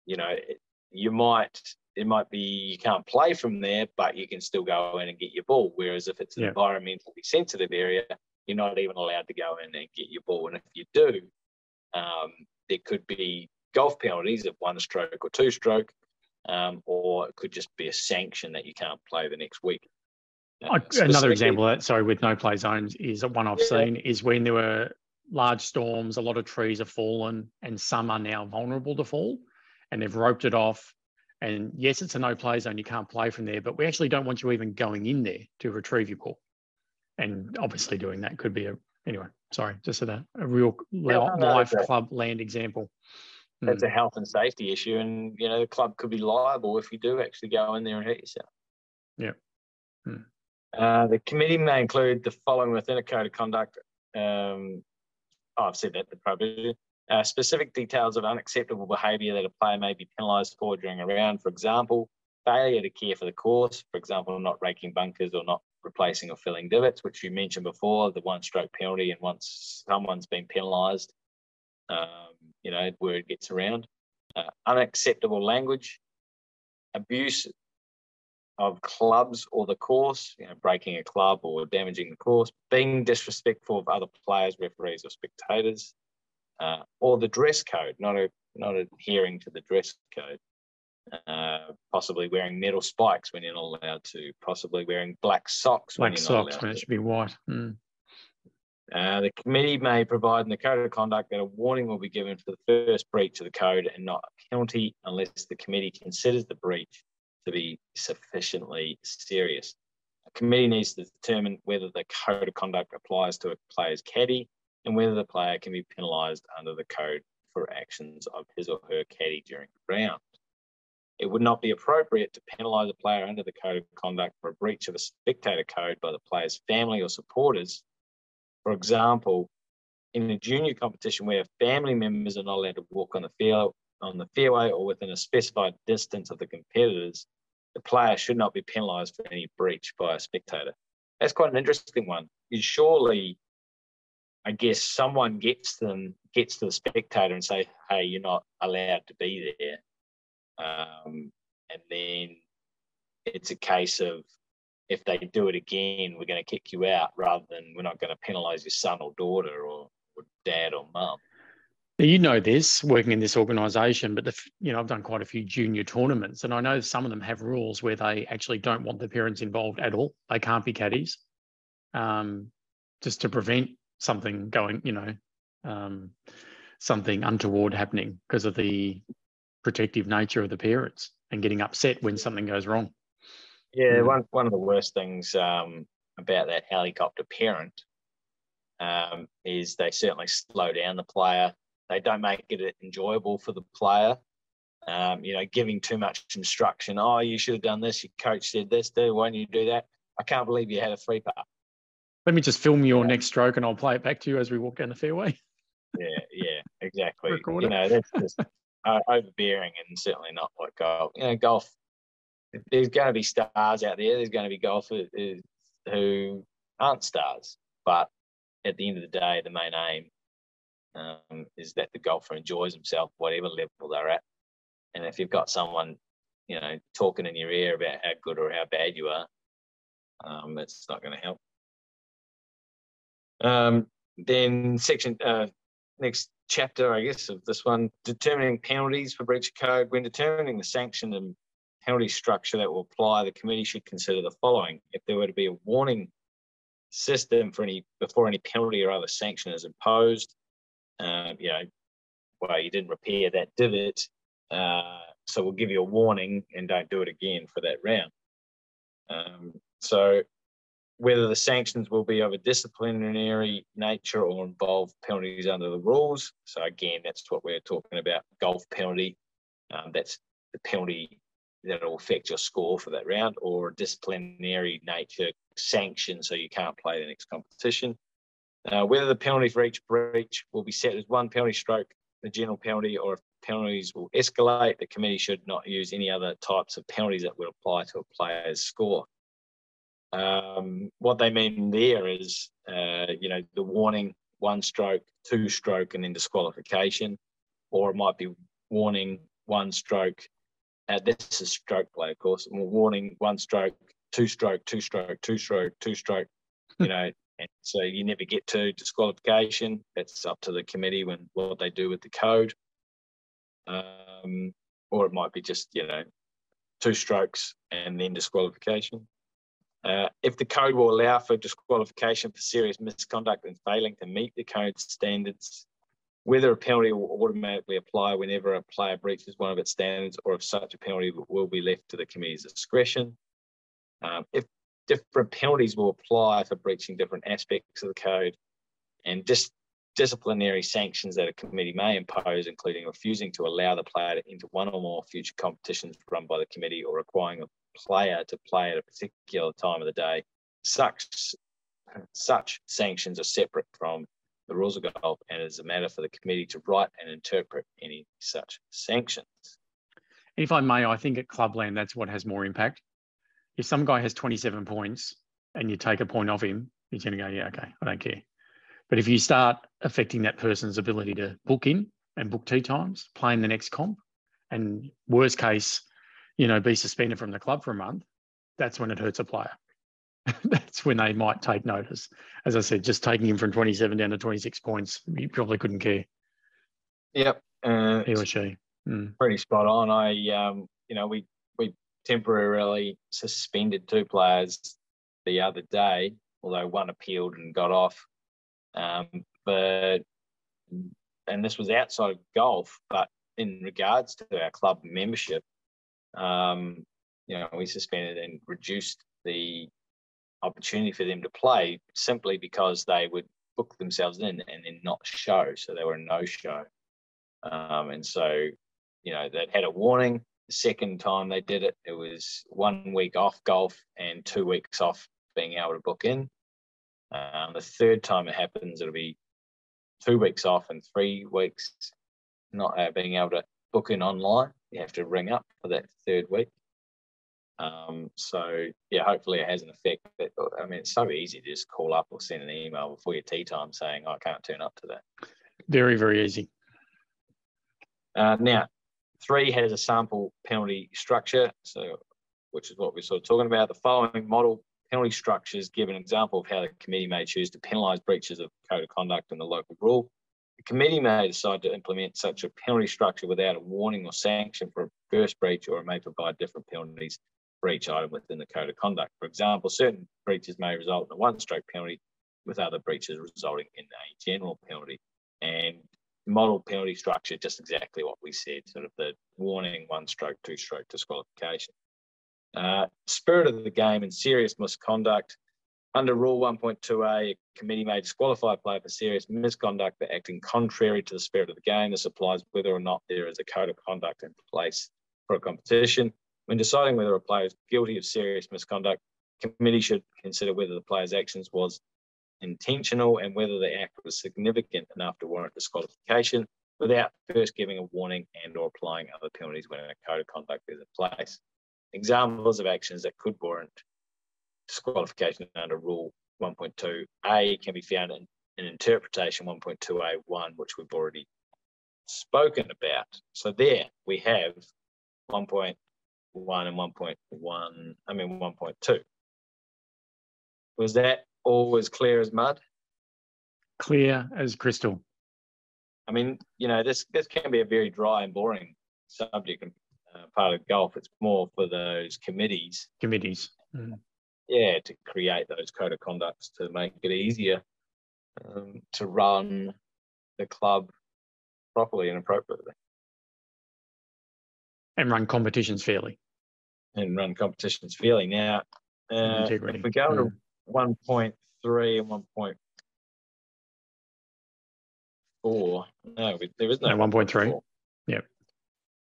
you know, it, you might it might be you can't play from there, but you can still go in and get your ball. Whereas if it's an Yeah. environmentally sensitive area, you're not even allowed to go in and get your ball. And if you do, um, there could be golf penalties of one stroke or two stroke, um, or it could just be a sanction that you can't play the next week. Uh, Another example that, sorry, with no play zones is one I've Yeah. seen is when there were large storms, a lot of trees have fallen, and some are now vulnerable to fall, and they've roped it off. And yes, it's a no play zone, you can't play from there, but we actually don't want you even going in there to retrieve your ball. And obviously, doing that could be a anyway. Sorry, just a, a real no, li- no, life club land example. That's Mm. a health and safety issue, and you know the club could be liable if you do actually go in there and hurt yourself. Yeah. Hmm. Uh, the committee may include the following within a code of conduct. Um, oh, I've said that the prohibition. Uh, specific details of unacceptable behaviour that a player may be penalised for during a round. For example, failure to care for the course. For example, not raking bunkers or not replacing or filling divots, which you mentioned before. The one-stroke penalty, and once someone's been penalised, um, you know, word gets around. Uh, unacceptable language, abuse of clubs or the course, you know, breaking a club or damaging the course, being disrespectful of other players, referees, or spectators, uh, or the dress code, not a, not adhering to the dress code. Uh, possibly wearing metal spikes when you're not allowed to, possibly wearing black socks when Black socks when it should be white. Mm. Uh, the committee may provide in the code of conduct that a warning will be given for the first breach of the code and not a penalty unless the committee considers the breach to be sufficiently serious. A committee needs to determine whether the code of conduct applies to a player's caddy and whether the player can be penalised under the code for actions of his or her caddy during the round. It would not be appropriate to penalise a player under the code of conduct for a breach of a spectator code by the player's family or supporters for example, in a junior competition where family members are not allowed to walk on the field on the fairway or within a specified distance of the competitors, the player should not be penalised for any breach by a spectator. That's quite an interesting one. Is surely, I guess, someone gets them gets to the spectator and say, "Hey, you're not allowed to be there," um, and then it's a case of if they do it again, we're going to kick you out rather than we're not going to penalise your son or daughter or, or dad or mum. You know this working in this organisation, but the, you know I've done quite a few junior tournaments, and I know some of them have rules where they actually don't want the parents involved at all. They can't be caddies, um, just to prevent something going, you know, um, something untoward happening because of the protective nature of the parents and getting upset when something goes wrong. Yeah, Mm. one one of the worst things um, about that helicopter parent um, is they certainly slow down the player. They don't make it enjoyable for the player. Um, you know, giving too much instruction. Oh, you should have done this. Your coach said this. Do why don't you do that? I can't believe you had a three putt. Let me just film your Yeah. next stroke, and I'll play it back to you as we walk down the fairway. Yeah, yeah, exactly. Record you it. know, that's just uh, overbearing and certainly not what golf. You know, golf. There's going to be stars out there. There's going to be golfers who aren't stars, but at the end of the day, the main aim um, is that the golfer enjoys himself, whatever level they're at. And if you've got someone, you know, talking in your ear about how good or how bad you are, um, it's not going to help. Um, then section uh, next chapter, I guess, of this one, determining penalties for breach of code. When determining the sanction and penalty structure that will apply, the committee should consider the following. If there were to be a warning system for any before any penalty or other sanction is imposed, uh, you know, well, you didn't repair that divot, uh, so we'll give you a warning and don't do it again for that round. Um, so whether the sanctions will be of a disciplinary nature or involve penalties under the rules. So again, that's what we're talking about, golf penalty. Um, that's the penalty that will affect your score for that round or disciplinary nature sanction so you can't play the next competition. Uh, whether the penalty for each breach will be set as one penalty stroke, the general penalty, or if penalties will escalate, the committee should not use any other types of penalties that would apply to a player's score. Um, what they mean there is, uh, you know, the warning, one stroke, two stroke, and then disqualification, or it might be warning, one stroke. Uh, this is a stroke play, of course. Warning, one stroke, two stroke, two stroke, two stroke, two stroke. You know, and so you never get to disqualification. That's up to the committee when what they do with the code. Um, or it might be just you know two strokes and then disqualification. Uh, if the code will allow for disqualification for serious misconduct and failing to meet the code standards, whether a penalty will automatically apply whenever a player breaches one of its standards or if such a penalty will be left to the committee's discretion. Um, if different penalties will apply for breaching different aspects of the code and dis- disciplinary sanctions that a committee may impose, including refusing to allow the player to enter one or more future competitions run by the committee or requiring a player to play at a particular time of the day. Such, such sanctions are separate from the rules of golf and it is a matter for the committee to write and interpret any such sanctions. If I may, I think at Clubland, that's what has more impact. If some guy has 27 points and you take a point off him, he's going to go, yeah, okay, I don't care. But if you start affecting that person's ability to book in and book tee times, play in the next comp, and worst case, you know, be suspended from the club for a month, that's when it hurts a player. that's when they might take notice. As I said, just taking him from 27 down to 26 points, you probably couldn't care. Yep. Uh, he or she. Mm. Pretty spot on. I, um, you know, we we temporarily suspended two players the other day, although one appealed and got off. Um, but and this was outside of golf, but in regards to our club membership, um, you know, we suspended and reduced the opportunity for them to play simply because they would book themselves in and then not show. So they were no show. Um, and so, you know, they'd had a warning. The second time they did it, it was one week off golf and two weeks off being able to book in. Um, the third time it happens, it'll be two weeks off and three weeks not uh, being able to book in online you have to ring up for that third week. Um, so yeah, hopefully it has an effect. But I mean, it's so easy to just call up or send an email before your tee time saying oh, I can't turn up to that. Very very easy. Uh, now, three has a sample penalty structure, so which is what we're sort of talking about. The following model penalty structures give an example of how the committee may choose to penalise breaches of code of conduct and the local rule. The committee may decide to implement such a penalty structure without a warning or sanction for a first breach, or it may provide different penalties for each item within the code of conduct. For example, certain breaches may result in a one stroke penalty, with other breaches resulting in a general penalty. And model penalty structure, just exactly what we said, sort of the warning, one stroke, two stroke disqualification. Uh, spirit of the game and serious misconduct under Rule 1.2a, a committee may disqualify a player for serious misconduct for acting contrary to the spirit of the game. This applies whether or not there is a code of conduct in place for a competition. When deciding whether a player is guilty of serious misconduct, committee should consider whether the player's actions was intentional and whether the act was significant enough to warrant disqualification without first giving a warning and or applying other penalties when a code of conduct is in place. Examples of actions that could warrant disqualification under Rule 1.2a can be found in, in interpretation 1.2a1, which we've already spoken about. So there we have 1.1 and 1.1, I mean 1.2. Was that all as clear as mud? Clear as crystal. I mean, you know, this this can be a very dry and boring subject and uh, part of golf. It's more for those committees. Committees. Mm. Yeah, to create those code of conducts to make it easier um, to run the club properly and appropriately. And run competitions fairly. And run competitions fairly. Now, uh, if we go to 1.3 and 1.4, no, there is no, no 1.3. Yep.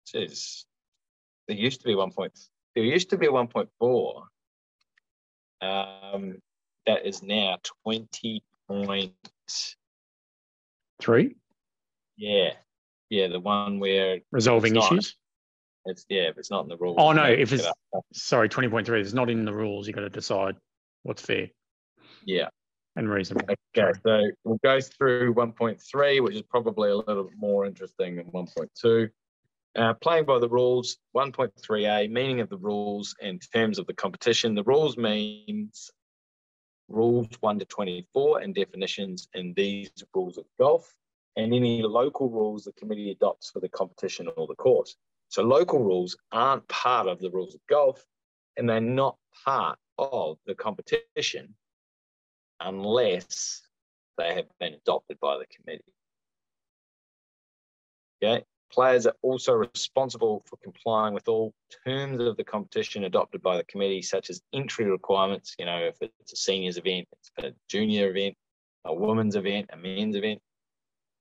Jeez. There used to be 1. Point, there used to be a 1.4. Um, that is now 20.3. Yeah. Yeah, the one where resolving issues. It's yeah, if it's not in the rules. Oh no, if it's it sorry, twenty point three, it's not in the rules. You got to decide what's fair. Yeah. And reasonable. Okay, so we'll go through 1.3, which is probably a little more interesting than 1.2. Uh, playing by the rules, 1.3a, meaning of the rules in terms of the competition. The rules means rules 1 to 24 and definitions in these rules of golf and any local rules the committee adopts for the competition or the course. So local rules aren't part of the rules of golf and they're not part of the competition unless they have been adopted by the committee. Okay. Players are also responsible for complying with all terms of the competition adopted by the committee, such as entry requirements. You know, if it's a seniors event, it's a junior event, a women's event, a men's event,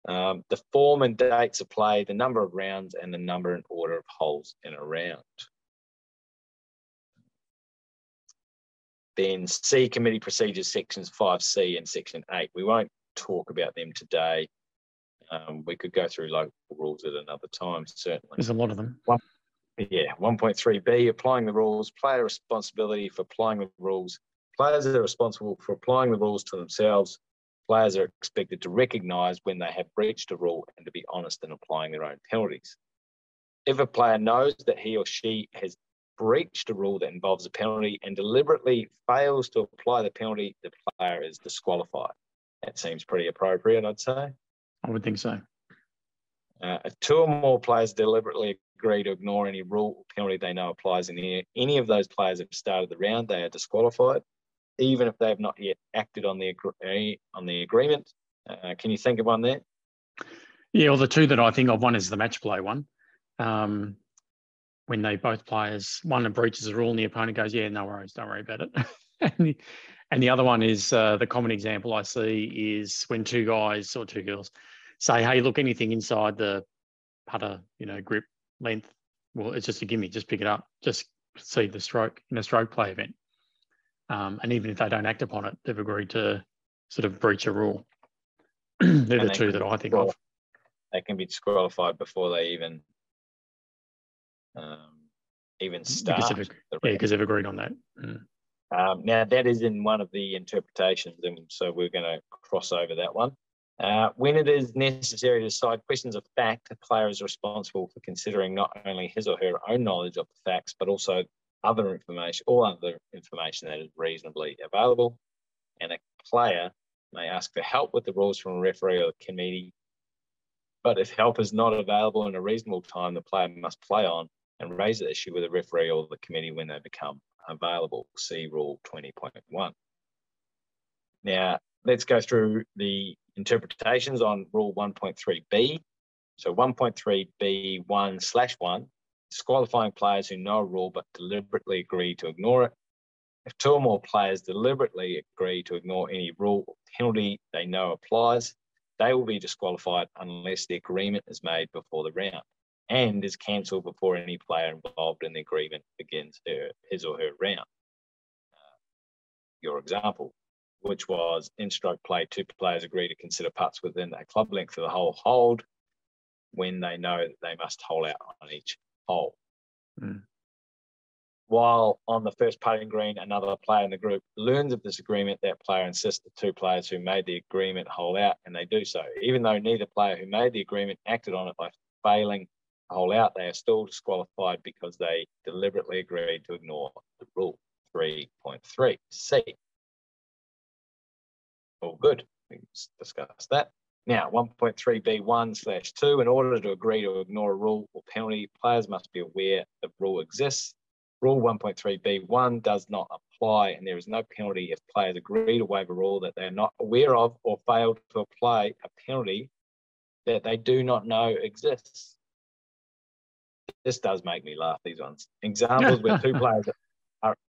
um, the form and dates of play, the number of rounds, and the number and order of holes in a round. Then C committee procedures sections 5C and section 8. We won't talk about them today. Um, we could go through local rules at another time, certainly. There's a lot of them. One, yeah, 1.3b, applying the rules, player responsibility for applying the rules. Players are responsible for applying the rules to themselves Players are expected to recognise when they have breached a rule and to be honest in applying their own penalties. If a player knows that he or she has breached a rule that involves a penalty and deliberately fails to apply the penalty, the player is disqualified. That seems pretty appropriate, I'd say. I would think so. Uh, two or more players deliberately agree to ignore any rule or penalty they know applies in the any of those players have started the round, they are disqualified even if they have not yet acted on the on the agreement. Uh, can you think of one there? Yeah, well, the two that I think of, one is the match play one. Um, when they both players, one breaches a rule and the opponent goes, yeah, no worries, don't worry about it. and, the, and the other one is uh, the common example I see is when two guys or two girls say, hey, look, anything inside the putter, you know, grip length, well, it's just a gimme, just pick it up, just see the stroke in a stroke play event. Um, and even if they don't act upon it, they've agreed to sort of breach a rule. They're and the two that I think of. They can be disqualified before they even um, even start. Because yeah, because they've agreed on that. Mm. Um, now that is in one of the interpretations, and so we're going to cross over that one. Uh, when it is necessary to decide questions of fact, a player is responsible for considering not only his or her own knowledge of the facts, but also other information, all other information that is reasonably available. And a player may ask for help with the rules from a referee or committee. But if help is not available in a reasonable time, the player must play on and raise the issue with the referee or the committee when they become available. See Rule 20.1. Now, let's go through the interpretations on Rule 1.3b. So 1.3b1 slash 1 disqualifying players who know a rule but deliberately agree to ignore it. If two or more players deliberately agree to ignore any rule or penalty they know applies, they will be disqualified unless the agreement is made before the round and is cancelled before any player involved in the agreement begins her, his or her round. Uh, your example, which was in stroke play, two players agree to consider putts within a club length of the whole hold when they know that they must hole out on each hole. Mm. While on the first putting green, another player in the group learns of this agreement. That player insists the two players who made the agreement hole out, and they do so. Even though neither player who made the agreement acted on it by failing to hole out, they are still disqualified because they deliberately agreed to ignore the rule 3.3 C. All good. We discussed that. Now, 1.3b1 slash 2, in order to agree to ignore a rule or penalty, players must be aware the rule exists. Rule 1.3b1 does not apply, and there is no penalty if players agree to waive a rule that they are not aware of or fail to apply a penalty that they do not know exists. This does make me laugh, these ones. Examples where two players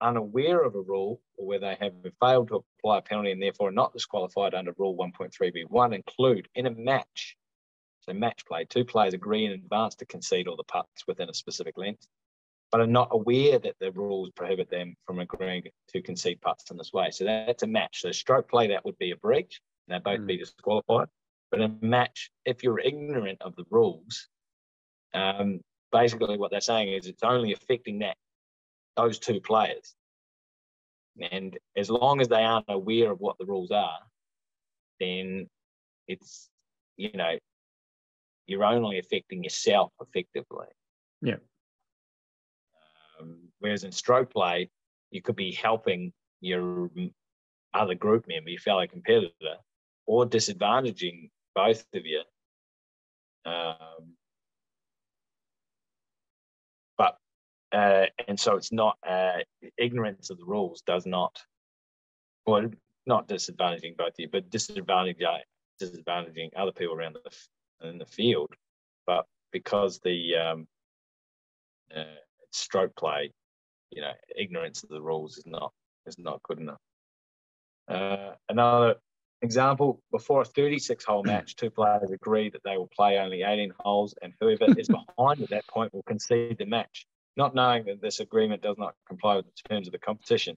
unaware of a rule or where they have failed to apply a penalty and therefore are not disqualified under Rule 1.3b1 include in a match, so match play, two players agree in advance to concede all the putts within a specific length, but are not aware that the rules prohibit them from agreeing to concede putts in this way. So that's a match. So stroke play, that would be a breach. They'd both mm. be disqualified. But in a match, if you're ignorant of the rules, um, basically what they're saying is it's only affecting that those two players. And as long as they aren't aware of what the rules are, then it's, you know, you're only affecting yourself effectively. Yeah. Um, whereas in stroke play, you could be helping your other group member, your fellow competitor, or disadvantaging both of you. Um, uh, and so it's not uh, ignorance of the rules does not, well, not disadvantaging both of you, but disadvantaging disadvantaging other people around the in the field. But because the um, uh, stroke play, you know, ignorance of the rules is not is not good enough. Uh, another example: before a 36-hole match, two players agree that they will play only 18 holes, and whoever is behind at that point will concede the match not knowing that this agreement does not comply with the terms of the competition.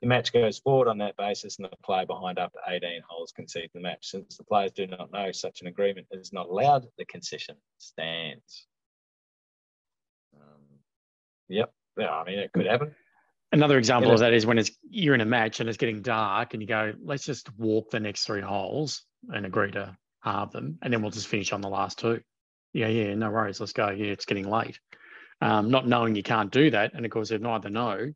The match goes forward on that basis, and the player behind up to 18 holes concedes the match. Since the players do not know such an agreement is not allowed, the concession stands. Um, yep, yeah, I mean, it could happen. Another example yeah. of that is when it's you're in a match and it's getting dark, and you go, let's just walk the next three holes and agree to halve them, and then we'll just finish on the last two. Yeah, yeah, no worries, let's go. Yeah, it's getting late um, not knowing you can't do that. And of course, if neither know,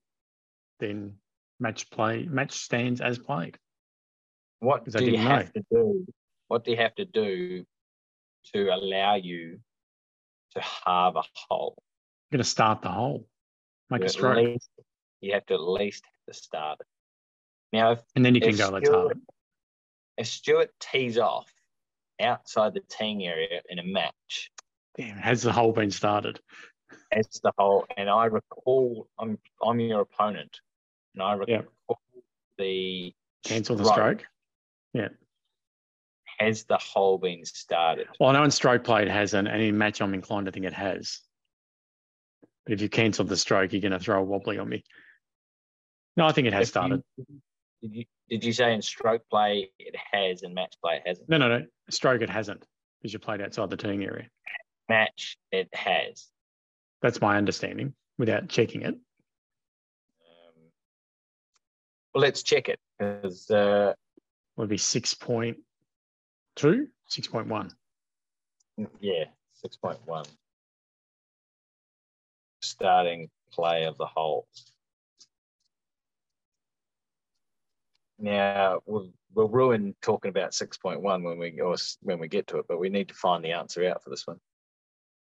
then match play match stands as played. What do you have know. to do? What do you have to do to allow you to have a hole? You're going to start the hole, make you a stroke. Least, you have to at least have to start it. Now, if, and then you can go. Let's have. If Stuart tees off outside the teeing area in a match, Damn, has the hole been started? As the whole. And I recall, I'm I'm your opponent, and I recall yeah. the cancel the stroke. Yeah. Has the hole been started? Well, I know in stroke play it hasn't, and in match I'm inclined to think it has. But if you cancel the stroke, you're going to throw a wobbly on me. No, I think it has if started. You, did, you, did you say in stroke play it has and match play it hasn't? No, no, no. Stroke it hasn't because you played outside the teeing area. Match it has. That's my understanding without checking it. Um, well, let's check it because uh, would be 6.2, 6.1. Yeah, 6.1. Starting play of the hole. Now we'll, we'll ruin talking about 6.1 when we or when we get to it, but we need to find the answer out for this one.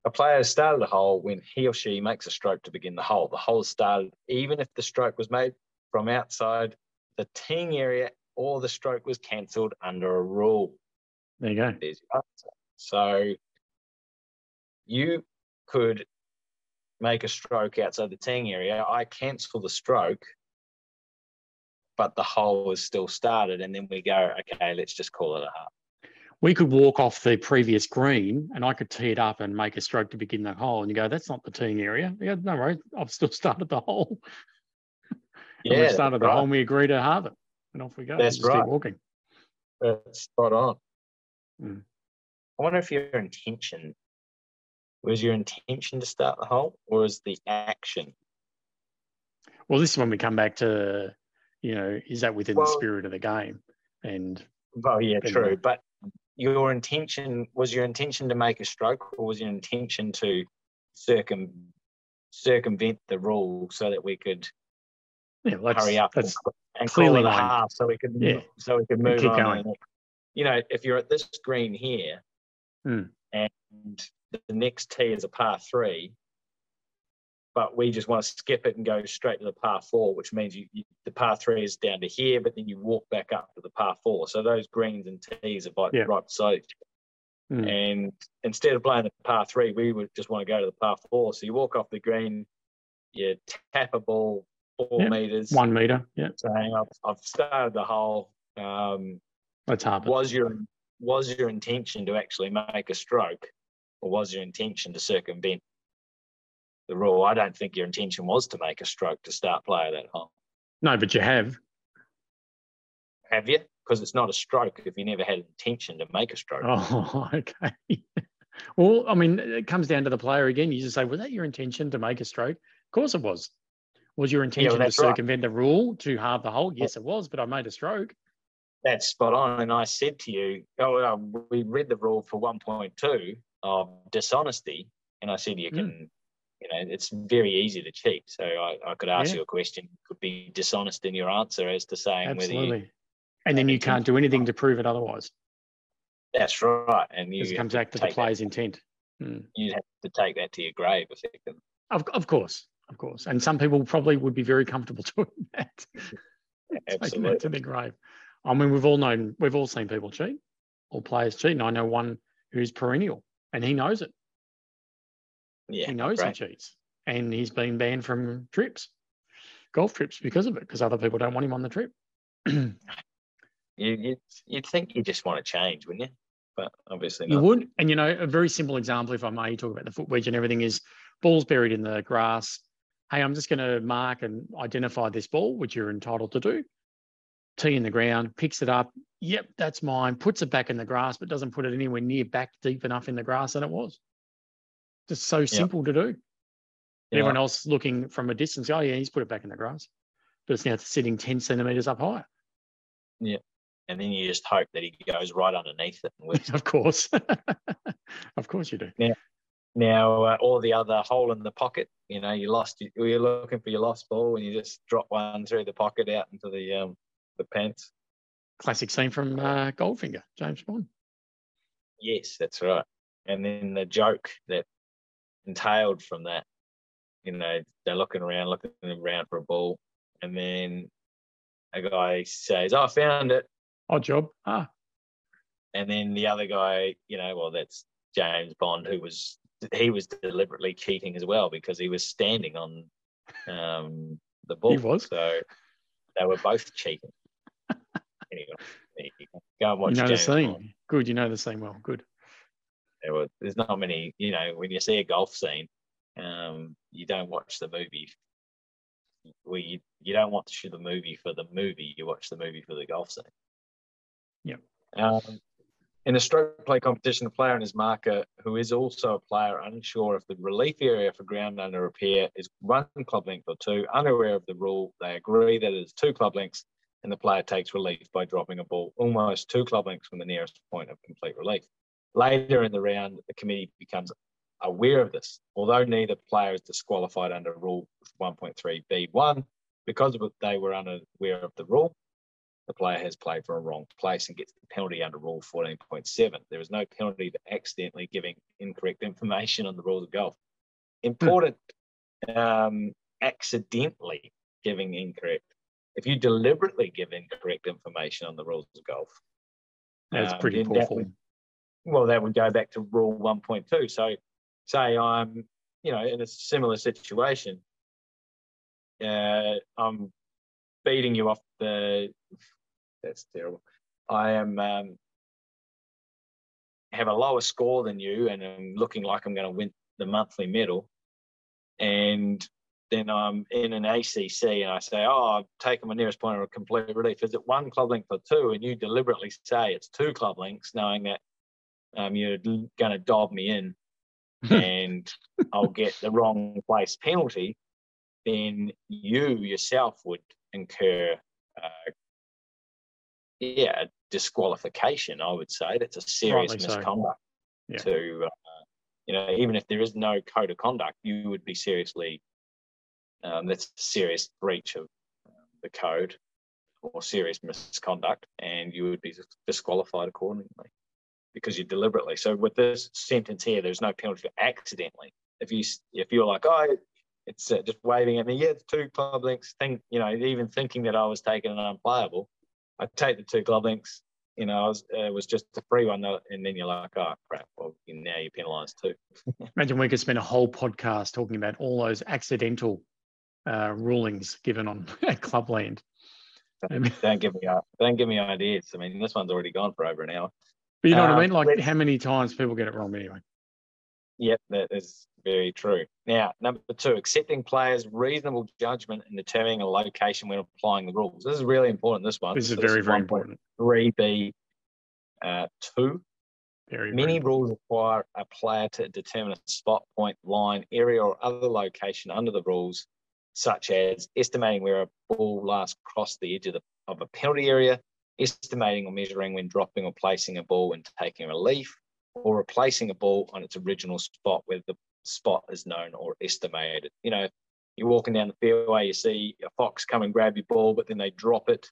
A player has started a hole when he or she makes a stroke to begin the hole. The hole is started even if the stroke was made from outside the teeing area or the stroke was cancelled under a rule. There you go. There's your answer. So you could make a stroke outside the teeing area. I cancel the stroke, but the hole is still started. And then we go, okay, let's just call it a half we could walk off the previous green and I could tee it up and make a stroke to begin the hole. And you go, that's not the teeing area. Go, no worries, I've still started the hole. Yeah, we started the right. hole and we agree to have it. And off we go. That's right. Keep walking. That's spot on. Mm. I wonder if your intention was your intention to start the hole or is the action? Well, this is when we come back to, you know, is that within well, the spirit of the game? And well, yeah, true. But your intention was your intention to make a stroke or was your intention to circum circumvent the rule so that we could yeah, hurry up that's and clearly call it a half so we could yeah. so we could move on. Going. you know, if you're at this green here Hmm. and the next tee is a par three, but we just want to skip it and go straight to the par four, which means you, you the par three is down to here, but then you walk back up to the par four. So those greens and tees are right, Yeah. right beside Mm. and instead of playing the par three, we would just want to go to the par four. So you walk off the green, you tap a ball four Yeah. meters, One meter. Yeah, saying I've, I've started the hole. Um, that's hard. was your was your intention to actually make a stroke, or was your intention to circumvent the rule? I don't think your intention was to make a stroke to start play that hole. No, but you have. Have you? Because it's not a stroke if you never had intention to make a stroke. Oh, okay. well, I mean, it comes down to the player again. You just say, was that your intention to make a stroke? Of course it was. Was your intention to that's right. circumvent the rule to halve the hole? Yes, it was, but I made a stroke. That's spot on. And I said to you, oh, uh, we read the rule for 1.2 of dishonesty. And I said, you Hmm. can, you know, it's very easy to cheat. So I, I could ask Yeah. you a question, could be dishonest in your answer as to saying whether you, Absolutely. And then you can't do anything to prove it otherwise. that's right. And you It comes back to the player's that, intent. Mm. you have to take that to your grave, effectively. Of, of course, of course. And some people probably would be very comfortable doing that. taking that to Absolutely. the grave. I mean, we've all known, we've all seen people cheat, all players cheat. And I know one who's perennial and he knows it. Yeah. he knows he cheats. And he's been banned from trips, golf trips because of it, because other people don't want him on the trip. You, you'd, you'd think you just want to change, wouldn't you? But obviously not. You would. And, you know, a very simple example, if I may, you talk about the foot wedge and everything, is balls buried in the grass. Hey, I'm just going to mark and identify this ball, which you're entitled to do. Tee in the ground, picks it up. Yep, that's mine. Puts it back in the grass, but doesn't put it anywhere near back deep enough in the grass than it was. Just so simple to do. Yeah. Everyone else looking from a distance, oh, yeah, he's put it back in the grass. But it's now sitting 10 centimetres up higher. Yeah, and then you just hope that he goes right underneath it and of course. of course you do. Now, uh, or the other hole in the pocket, you know, you lost, you, you're looking for your lost ball and you just drop one through the pocket out into the um, the pants. Classic scene from uh, Goldfinger, James Bond. Yes, that's right. And then the joke that entailed from that, you know, they're looking around, looking around for a ball, and then a guy says, "Oh, I found it," Oddjob. Ah, and then the other guy, you know, well, that's James Bond, who was he was deliberately cheating as well because he was standing on um, the ball. was. So they were both cheating. anyway, go. go and watch you know James the scene. Bond. Good. You know the scene well. Good. There were, there's not many, you know, when you see a golf scene, um, you don't watch the movie. Well, you, you don't want to watch the movie for the movie, you watch the movie for the golf scene. Yeah. Um, in a stroke play competition, a player and his marker, who is also a player unsure if the relief area for ground under repair is one club length or two, unaware of the rule, they agree that it is two club lengths, and the player takes relief by dropping a ball almost two club lengths from the nearest point of complete relief. Later in the round, the committee becomes aware of this, although neither player is disqualified under Rule 1.3b1 because they were unaware of the rule. The player has played for a wrong place and gets the penalty under Rule 14.7. There is no penalty for accidentally giving incorrect information on the rules of golf. Important, um, accidentally giving incorrect. If you deliberately give incorrect information on the rules of golf, That's um, pretty then poor that form. would- well, that would go back to rule 1.2. So, say I'm, you know, in a similar situation, uh, I'm beating you off the. That's terrible. I am um, have a lower score than you, and I'm looking like I'm going to win the monthly medal, and then I'm in an ACC, and I say, "Oh, I've taken my nearest point of complete relief. Is it one club length or two? And you deliberately say it's two club lengths, knowing that um, you're going to dob me in and I'll get the wrong place penalty, then you yourself would incur, uh, yeah, disqualification. I would say that's a serious so. misconduct. Yeah. To uh, you know, even if there is no code of conduct, you would be seriously. Um, that's a serious breach of uh, the code. or serious misconduct, and you would be disqualified accordingly because you deliberately. So with this sentence here, there's no penalty for accidentally. If you if you're like, oh, it's uh, just waving at me, yeah, it's two club links. Think you know, even thinking that I was taking an unplayable, I take the two club links. You know, I was, uh, it was just a free one, and then you're like, oh crap, well now you're penalised too. Imagine we could spend a whole podcast talking about all those accidental uh, rulings given on clubland. don't give me don't give me ideas. I mean, this one's already gone for over an hour. But you know um, what I um, mean? Like how many times people get it wrong anyway. Yep, that is very true. Now, number two, accepting players' reasonable judgment in determining a location when applying the rules. This is really important. This one. This is very, very important. Three B uh, two. Very, Many very rules require a player to determine a spot, point, line, area, or other location under the rules such as estimating where a ball last crossed the edge of, the, of a penalty area, estimating or measuring when dropping or placing a ball and taking a relief, or replacing a ball on its original spot where the spot is known or estimated. You know, you're walking down the fairway, you see a fox come and grab your ball, but then they drop it,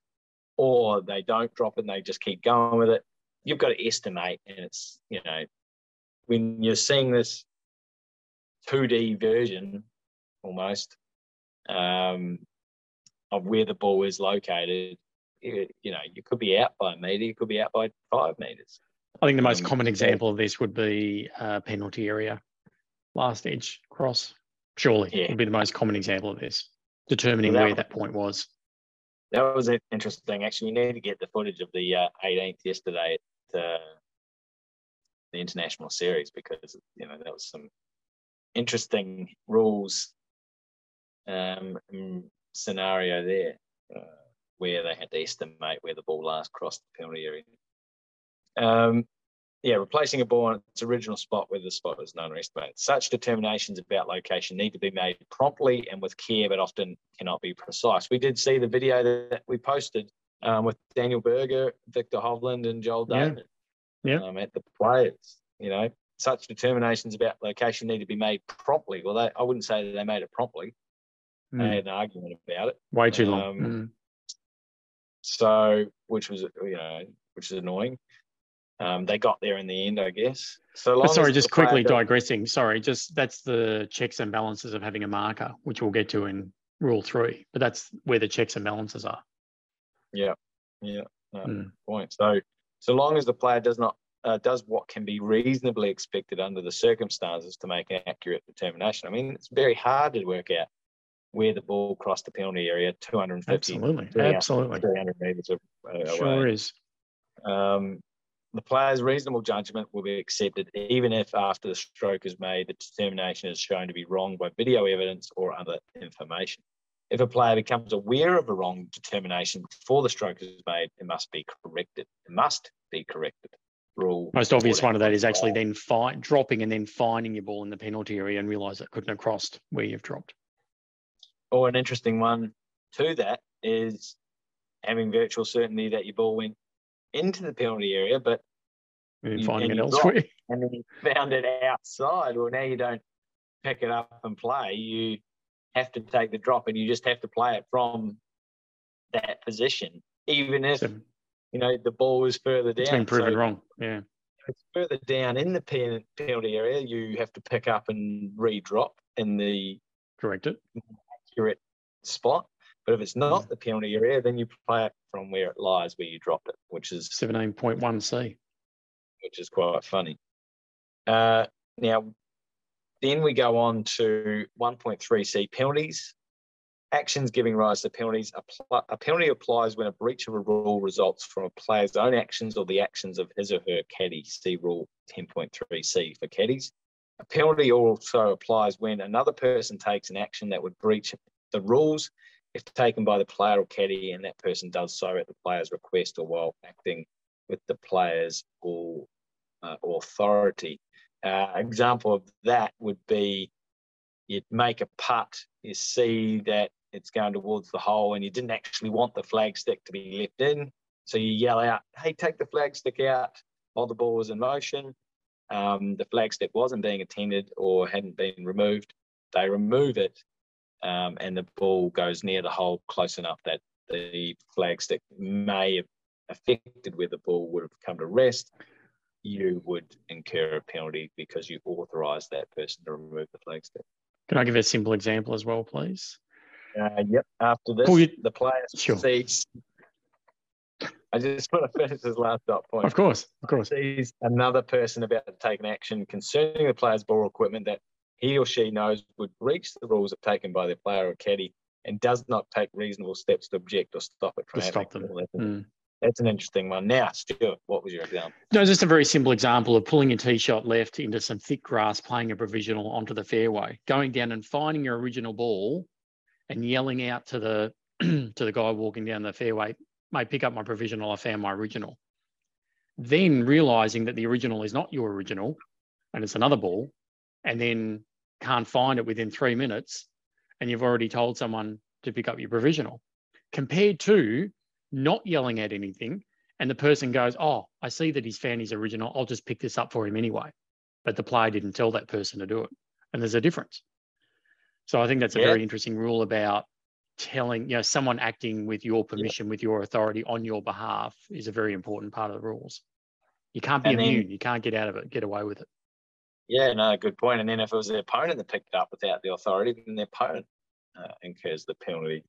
or they don't drop it and they just keep going with it. You've got to estimate, and it's, you know, when you're seeing this 2D version almost, um, of where the ball is located. You, know, you could be out by a meter, you could be out by five meters. I think the most um, common example of this would be uh, penalty area, last edge cross. Surely yeah. would be the most common example of this, determining well, that, where that point was. That was interesting. Actually, you need to get the footage of the uh, 18th yesterday at uh, the international series because you know that was some interesting rules um, scenario there uh, where they had to estimate where the ball last crossed the penalty area. Um, yeah, replacing a ball on its original spot where the spot is known or estimated. Such determinations about location need to be made promptly and with care, but often cannot be precise. We did see the video that we posted um, with Daniel Berger, Viktor Hovland, and Joel yeah. yeah. Um, at the players. You know, such determinations about location need to be made promptly. Well, they, I wouldn't say that they made it promptly mm. had an argument about it. Way too long. Um, mm. So, which was you know, which is annoying. Um, they got there in the end, I guess. So sorry, just quickly digressing. Sorry, just that's the checks and balances of having a marker, which we'll get to in rule three. But that's where the checks and balances are. Yeah, yeah, mm. point. So, so long as the player does not uh, does what can be reasonably expected under the circumstances to make an accurate determination. I mean, it's very hard to work out where the ball crossed the penalty area 250 absolutely. absolutely. 300 meters away. sure is. Um, the player's reasonable judgment will be accepted even if after the stroke is made the determination is shown to be wrong by video evidence or other information. If a player becomes aware of a wrong determination before the stroke is made it must be corrected. It must be corrected. Rule most obvious one of that is actually then fi- dropping and then finding your ball in the penalty area and realize it couldn't have crossed where you've dropped or an interesting one to that is having virtual certainty that your ball went into the penalty area, but you, finding it elsewhere. And then you found it outside. Well, now you don't pick it up and play. You have to take the drop and you just have to play it from that position, even if so, you know the ball is further down. It's been proven so wrong. Yeah. It's further down in the penalty area. You have to pick up and re-drop in the correct it accurate spot. But if it's not the penalty area, then you play it from where it lies, where you dropped it, which is 17.1c, which is quite funny. Uh, now, then we go on to 1.3c penalties. Actions giving rise to penalties. A, penalty applies when a breach of a rule results from a player's own actions or the actions of his or her caddy. See Rule 10.3c for caddies. A penalty also applies when another person takes an action that would breach the rules if taken by the player or caddy and that person does so at the player's request or while acting with the player's or uh, authority. Uh, example of that would be you'd make a putt, you see that it's going towards the hole and you didn't actually want the flag stick to be left in. So you yell out, hey, take the flag stick out while the ball was in motion um, the flag stick wasn't being attended or hadn't been removed, they remove it um, and the ball goes near the hole close enough that the flagstick may have affected where the ball would have come to rest, you would incur a penalty because you authorised that person to remove the flagstick. Can I give a simple example as well, please? Uh, yep. After this, you... the player sure. sees. I just want to finish this last dot point. Of course, of course. He's another person about to take an action concerning the player's ball equipment that he or she knows would breach the rules of taken by the player or caddy and does not take reasonable steps to object or stop it from to Stop them. Mm. That's an interesting one. Now, Stuart, what was your example? No, just a very simple example of pulling a tee shot left into some thick grass, playing a provisional onto the fairway, going down and finding your original ball, and yelling out to the to the guy walking down the fairway, "Mate, pick up my provisional. I found my original." Then realizing that the original is not your original, and it's another ball, and then can't find it within three minutes, and you've already told someone to pick up your provisional, compared to not yelling at anything, and the person goes, Oh, I see that he's found his original. I'll just pick this up for him anyway. But the player didn't tell that person to do it. And there's a difference. So I think that's a yeah. very interesting rule about telling, you know, someone acting with your permission, yeah. with your authority on your behalf is a very important part of the rules. You can't be and immune. Then, you can't get out of it, get away with it. Yeah, no, good point. And then if it was the opponent that picked it up without the authority, then the opponent uh, incurs the penalty.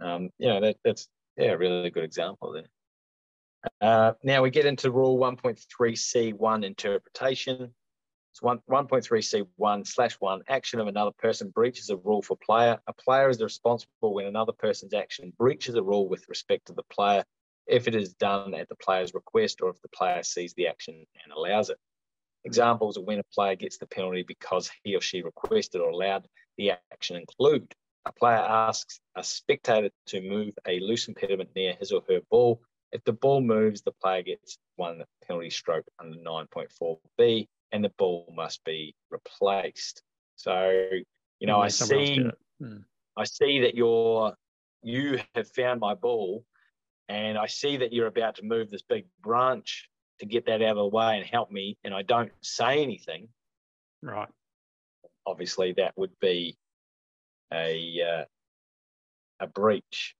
Um, you know, that, that's yeah, really good example there. Uh, now we get into Rule 1.3C1 interpretation. It's 1, 1.3C1 slash 1 action of another person breaches a rule for player. A player is responsible when another person's action breaches a rule with respect to the player if it is done at the player's request or if the player sees the action and allows it. Examples of when a player gets the penalty because he or she requested or allowed the action include a player asks a spectator to move a loose impediment near his or her ball. If the ball moves, the player gets one penalty stroke under 9.4b, and the ball must be replaced. So, you know, I see, hmm. I see that you're, you have found my ball, and I see that you're about to move this big branch to get that out of the way and help me, and I don't say anything. Right. Obviously, that would be a uh, a breach.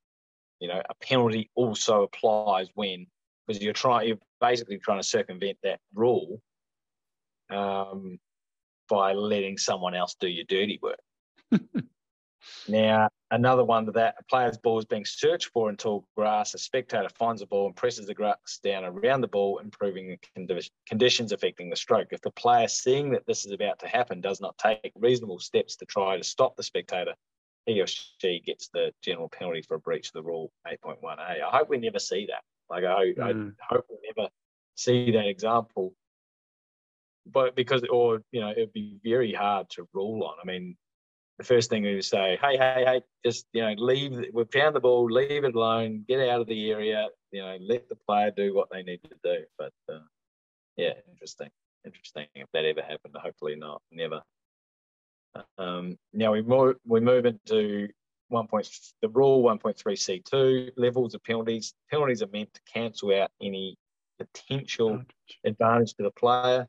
You know, a penalty also applies when because you're trying you're basically trying to circumvent that rule um, by letting someone else do your dirty work. now, another one to that, a player's ball is being searched for in tall grass. A spectator finds the ball and presses the grass down around the ball, improving the conditions affecting the stroke. If the player, seeing that this is about to happen, does not take reasonable steps to try to stop the spectator, he or she gets the general penalty for a breach of the rule 8.1a. I hope we never see that. Like I, mm. I hope we never see that example. But because, or you know, it'd be very hard to rule on. I mean, the first thing we would say, hey, hey, hey, just you know, leave. We've found the ball. Leave it alone. Get out of the area. You know, let the player do what they need to do. But uh, yeah, interesting. Interesting. If that ever happened, hopefully not. Never. Um, now we move we move into one point the rule 1.3c2 levels of penalties. Penalties are meant to cancel out any potential advantage to the player.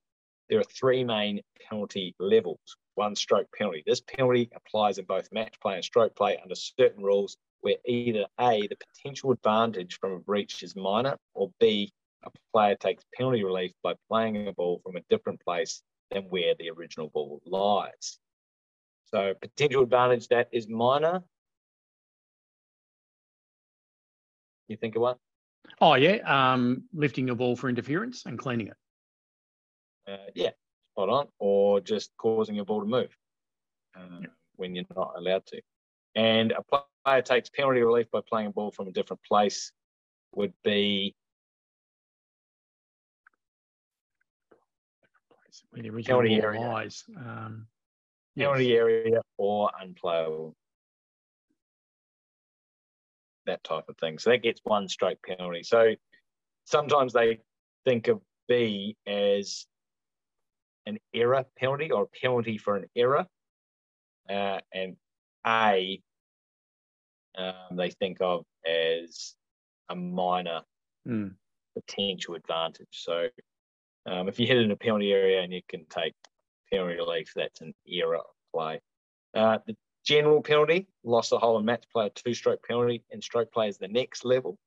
There are three main penalty levels one stroke penalty. This penalty applies in both match play and stroke play under certain rules where either A, the potential advantage from a breach is minor, or B, a player takes penalty relief by playing a ball from a different place than where the original ball lies. So potential advantage that is minor. You think of one? Oh yeah, um, lifting a ball for interference and cleaning it. Uh, yeah, spot on, or just causing a ball to move uh, yeah. when you're not allowed to. And a player takes penalty relief by playing a ball from a different place would be the original penalty area. lies. Um, penalty yes. area or unplayable. That type of thing. So that gets one straight penalty. So sometimes they think of B as an error penalty or a penalty for an error. Uh, and A, um, they think of as a minor mm. potential advantage. So um, if you hit in a penalty area and you can take penalty relief, that's an error of play. Uh, the General penalty, loss of hole and match play, a two stroke penalty, and stroke play is the next level.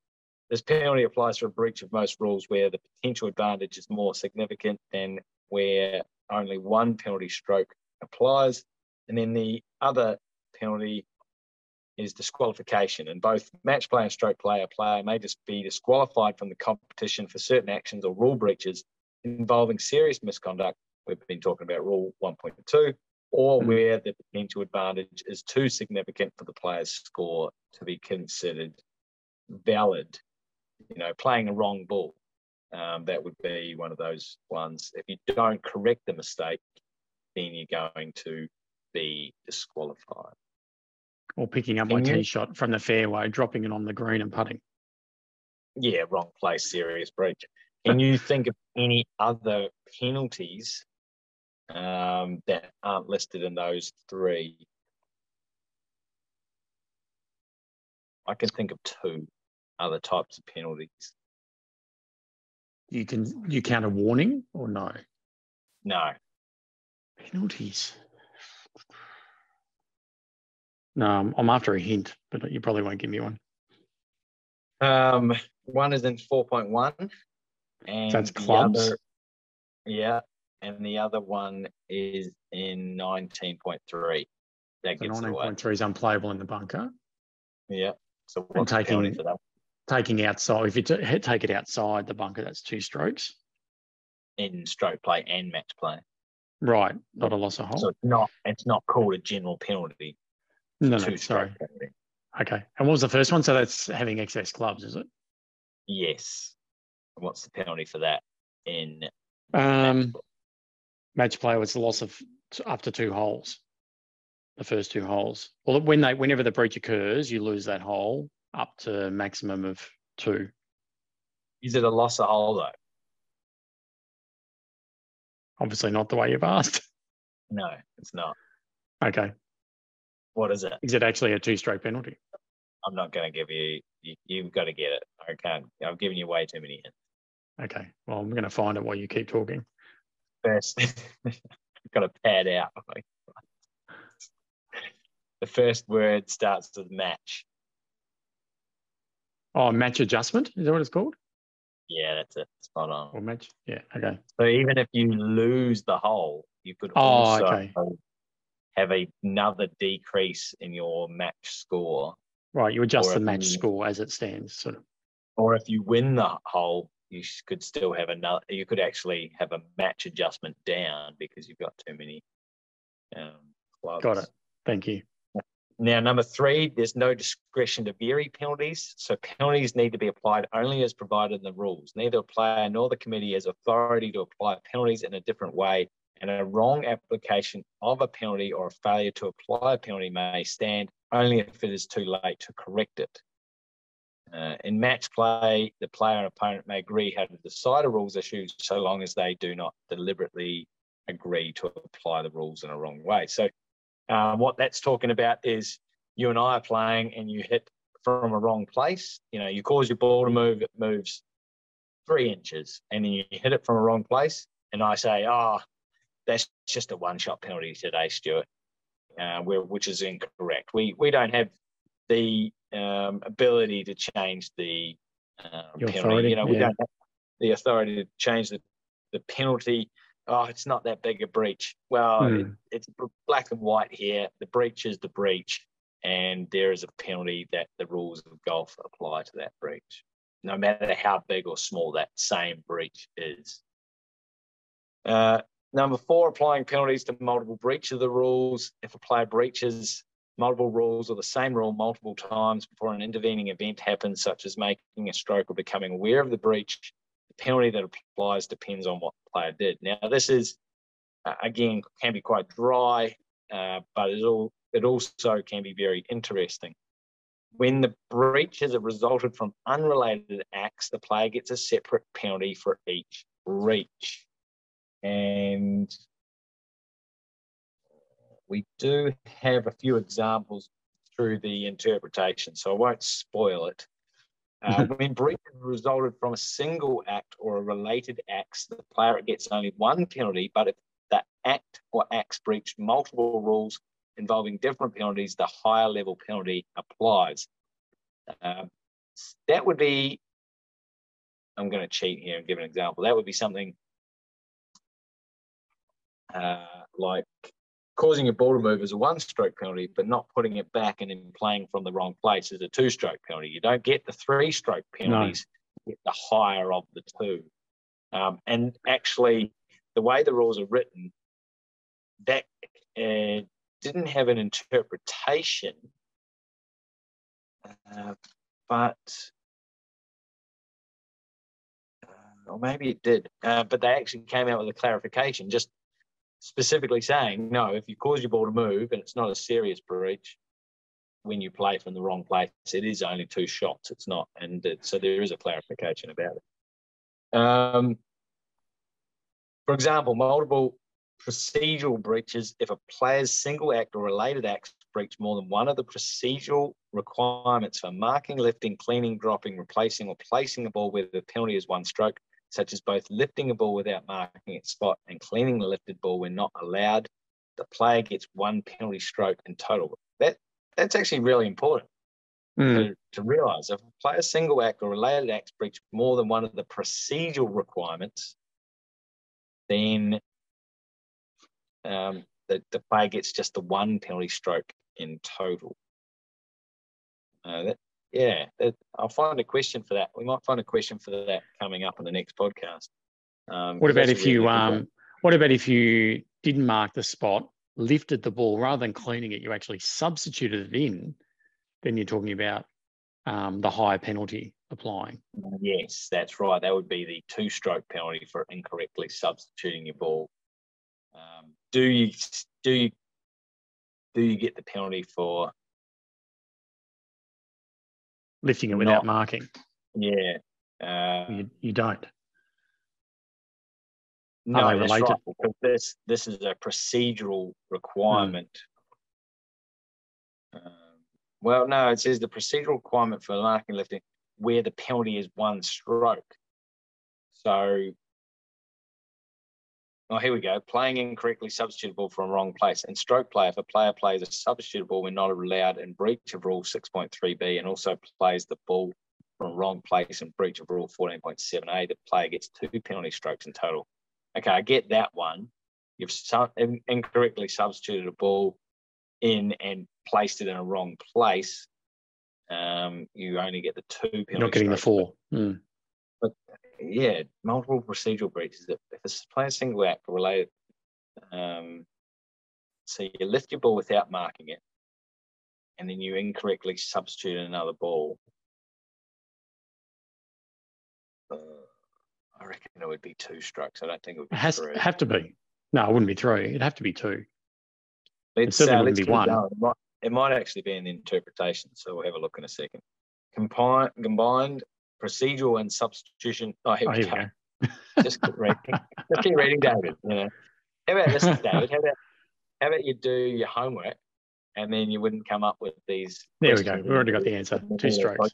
This penalty applies for a breach of most rules where the potential advantage is more significant than where only one penalty stroke applies. And then the other penalty is disqualification. And both match play and stroke play, a player may just be disqualified from the competition for certain actions or rule breaches involving serious misconduct. We've been talking about Rule 1.2, or mm. where the potential advantage is too significant for the player's score to be considered valid. You know, playing a wrong ball. Um, that would be one of those ones. If you don't correct the mistake, then you're going to be disqualified. Or picking up my tee shot from the fairway, dropping it on the green and putting. Yeah, wrong place, serious breach. Can you think of any other penalties um, that aren't listed in those three? I can think of two other types of penalties. You can you count a warning or no? No. Penalties. No, I'm after a hint, but you probably won't give me one. Um, one is in 4.1. And so that's clubs? Other, yeah. And the other one is in 19.3. That gets 19.3 is unplayable in the bunker. Yeah. So and taking, taking outside, if you t- take it outside the bunker, that's two strokes. In stroke play and match play. Right, not a loss of hole. So it's not it's not called a general penalty. No, no, sorry. Okay. And what was the first one? So that's having excess clubs, is it? Yes. What's the penalty for that in um, match play? Was the loss of up to two holes, the first two holes. Well, when they whenever the breach occurs, you lose that hole up to maximum of two. Is it a loss of hole though? Obviously, not the way you've asked. No, it's not. Okay. What is it? Is it actually a two-stroke penalty? I'm not going to give you, you. have got to get it. I can't. I've given you way too many hints. Okay. Well, I'm going to find it while you keep talking. First, I've got to pad out. the first word starts with match. Oh, match adjustment. Is that what it's called? Yeah, that's it. Spot on. Or match. Yeah. Okay. So even if you lose the hole, you could oh, also okay have another decrease in your match score. Right, you adjust the match you, score as it stands, sort of. Or if you win the hole, you could still have another. You could actually have a match adjustment down because you've got too many um, clubs. Got it. Thank you. Now, number three, there's no discretion to vary penalties. So penalties need to be applied only as provided in the rules. Neither a player nor the committee has authority to apply penalties in a different way and a wrong application of a penalty or a failure to apply a penalty may stand only if it is too late to correct it. Uh, in match play, the player and opponent may agree how to decide a rules issue so long as they do not deliberately agree to apply the rules in a wrong way. So, uh, what that's talking about is you and I are playing and you hit from a wrong place. You know, you cause your ball to move, it moves three inches, and then you hit it from a wrong place. And I say, oh, that's just a one shot penalty today, Stuart, uh, which is incorrect. We we don't have the um, ability to change the um, penalty. You know, we yeah. don't have the authority to change the, the penalty. Oh, it's not that big a breach. Well, hmm. it, it's black and white here. The breach is the breach, and there is a penalty that the rules of golf apply to that breach, no matter how big or small that same breach is. Uh, Number four, applying penalties to multiple breach of the rules. If a player breaches multiple rules or the same rule multiple times before an intervening event happens, such as making a stroke or becoming aware of the breach, penalty that applies depends on what the player did. Now, this is, uh, again, can be quite dry, uh, but it, all, it also can be very interesting. When the breaches have resulted from unrelated acts, the player gets a separate penalty for each breach. And we do have a few examples through the interpretation, so I won't spoil it. Uh, when breach resulted from a single act or a related acts, the player gets only one penalty, but if the act or acts breached multiple rules involving different penalties, the higher level penalty applies. Um, that would be, I'm going to cheat here and give an example. That would be something uh, like causing a ball to move is a one stroke penalty, but not putting it back and then playing from the wrong place is a two stroke penalty. You don't get the three stroke penalties, no. get the higher of the two. Um, and actually, the way the rules are written, that uh, didn't have an interpretation, uh, but uh, or maybe it did, uh, but they actually came out with a clarification, just specifically saying, no, if you cause your ball to move and it's not a serious breach, when you play from the wrong place, it is only two shots. It's not, and it, so there is a clarification about it. Um, for example, multiple procedural breaches if a player's single act or related acts breach more than one of the procedural requirements for marking, lifting, cleaning, dropping, replacing, or placing the ball where the penalty is one stroke, such as both lifting a ball without marking its spot and cleaning the lifted ball when not allowed, the player gets one penalty stroke in total. That that's actually really important mm. to, to realise. If a player single act or related acts breach more than one of the procedural requirements, then um, the, the player gets just the one penalty stroke in total. Uh, that, yeah, that, I'll find a question for that. We might find a question for that coming up in the next podcast. Um, what about if really you um, what about if you didn't mark the spot, lifted the ball rather than cleaning it, you actually substituted it in? Then you're talking about um, the higher penalty applying. Yes, that's right. That would be the two-stroke penalty for incorrectly substituting your ball. Um, do you do you do you get the penalty for lifting it without not, marking? Yeah, uh, you, you don't. No, that's right, because this this is a procedural requirement. Mm. Um, well, no, it says the procedural requirement for marking lifting where the penalty is one stroke. So Oh, here we go. Playing incorrectly substitutable from wrong place. And stroke play, if a player plays a substitute substitutable when not allowed in breach of rule 6.3b and also plays the ball from wrong place in breach of rule 14.7a, the player gets two penalty strokes in total. Okay, I get that one. You've incorrectly substituted a ball in and placed it in a wrong place. Um, you only get the two penalty You're not getting strokes. the four. Mm yeah, multiple procedural breaches. If a player single act related, um, so you lift your ball without marking it, and then you incorrectly substitute another ball. Uh, I reckon it would be two strokes. I don't think it would be it has three. have to be. No, it wouldn't be three. It'd have to be two. Let's, it certainly uh, wouldn't be one. It might, it might actually be an interpretation, so we'll have a look in a second. Combined, combined procedural and substitution. Oh, here, oh, we, here go. go. Just keep reading. Just keep reading, David. You know. How about this, David? How about how about you do your homework and then you wouldn't come up with these. There we go. We already got the answer. Two strokes.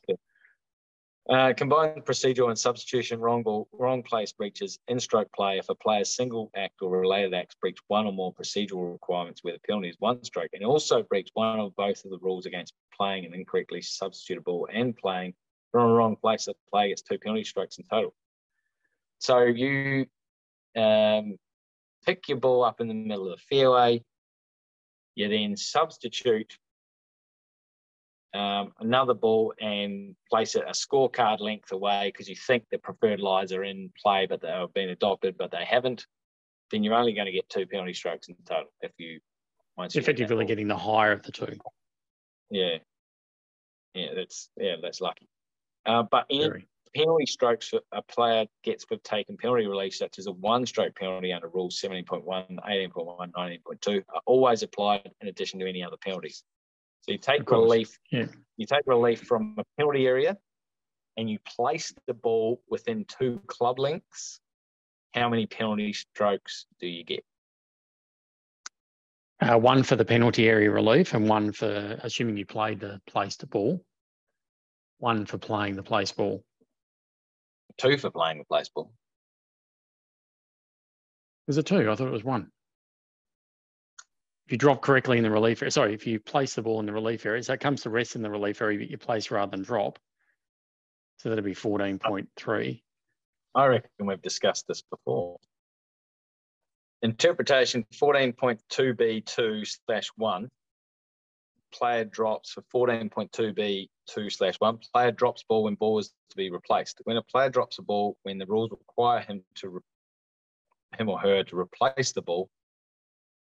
Uh, combined procedural and substitution wrong ball, wrong place breaches in stroke play if a player's single act or related acts breach one or more procedural requirements where the penalty is one stroke and also breach one or both of the rules against playing an incorrectly substitutable and playing from a wrong place, the player gets two penalty strokes in total. So you um, pick your ball up in the middle of the fairway. You then substitute um, another ball and place it a scorecard length away because you think the preferred lies are in play, but they have been adopted, but they haven't. Then you're only going to get two penalty strokes in total if you once effectively getting the higher of the two. Yeah, yeah, that's yeah, that's lucky. Uh, but any Very. penalty strokes a player gets for taking penalty release, such as a one stroke penalty under rules 17.1, 18.1, 19.2, are always applied in addition to any other penalties. So you take relief, yeah. you take relief from a penalty area and you place the ball within two club lengths. How many penalty strokes do you get? Uh, one for the penalty area relief and one for assuming you played the placed ball one for playing the place ball. Two for playing the place ball. Is it two? I thought it was one. if you drop correctly in the relief area, sorry, if you place the ball in the relief area, so it comes to rest in the relief area but you place rather than drop. So that'd be 14.3. I reckon we've discussed this before. Interpretation 14.2b2 slash 1. Player drops for 14.2b2 slash 1. Player drops ball when ball is to be replaced. When a player drops a ball, when the rules require him to re- him or her to replace the ball,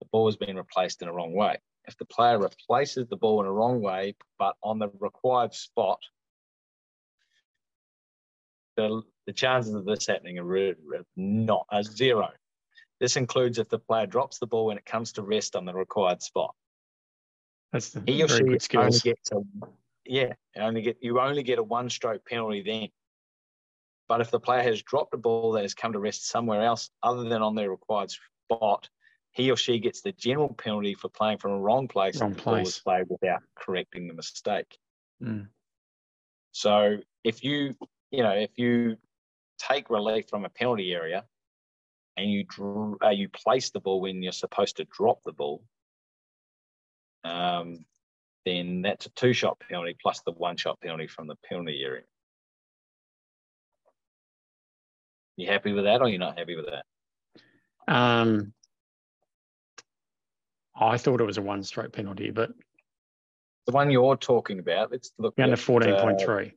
the ball has been replaced in a wrong way. If the player replaces the ball in a wrong way, but on the required spot, the, the chances of this happening are not a zero. This includes if the player drops the ball when it comes to rest on the required spot. That's the He or very she good only gets a yeah, only get you only get a one stroke penalty then. But if the player has dropped a ball that has come to rest somewhere else other than on their required spot, he or she gets the general penalty for playing from a wrong place Wrong if the ball was place. played without correcting the mistake. Mm. So if you, you know, if you take relief from a penalty area and you dr- uh, you place the ball when you're supposed to drop the ball, um, then that's a two shot penalty plus the one shot penalty from the penalty area. You happy with that or you're not happy with that? Um, I thought it was a one stroke penalty, but The one you're talking about, let's look down to at uh, 14.3.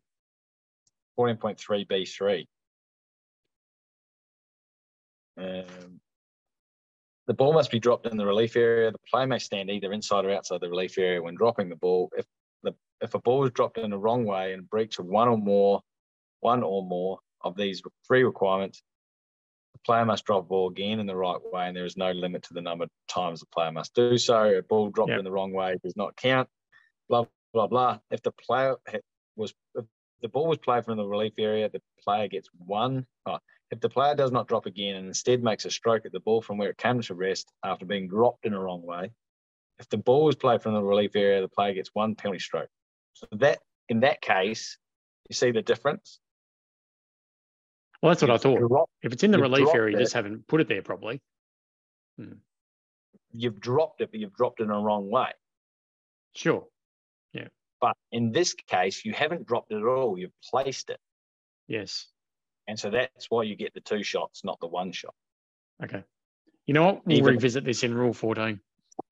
14.3b3. Um, the ball must be dropped in the relief area. The player may stand either inside or outside the relief area when dropping the ball. If the if a ball is dropped in the wrong way and breach of one or more, one or more of these three requirements, the player must drop ball again in the right way, and there is no limit to the number of times the player must do so. A ball dropped Yep. in the wrong way does not count. Blah blah blah. If the player was if the ball was played from the relief area, the player gets one. oh, if the player does not drop again and instead makes a stroke at the ball from where it came to rest after being dropped in a wrong way, if the ball is played from the relief area, the player gets one penalty stroke. So that in that case, you see the difference. Well, that's what I thought. dropped- If it's in the relief area, you just haven't put it there properly. Hmm. You've dropped it, but you've dropped it in a wrong way. Sure. Yeah. But in this case, you haven't dropped it at all. You've placed it, Yes. And so that's why you get the two shots, not the one shot. Okay. You know what? We'll Even- revisit this in Rule 14.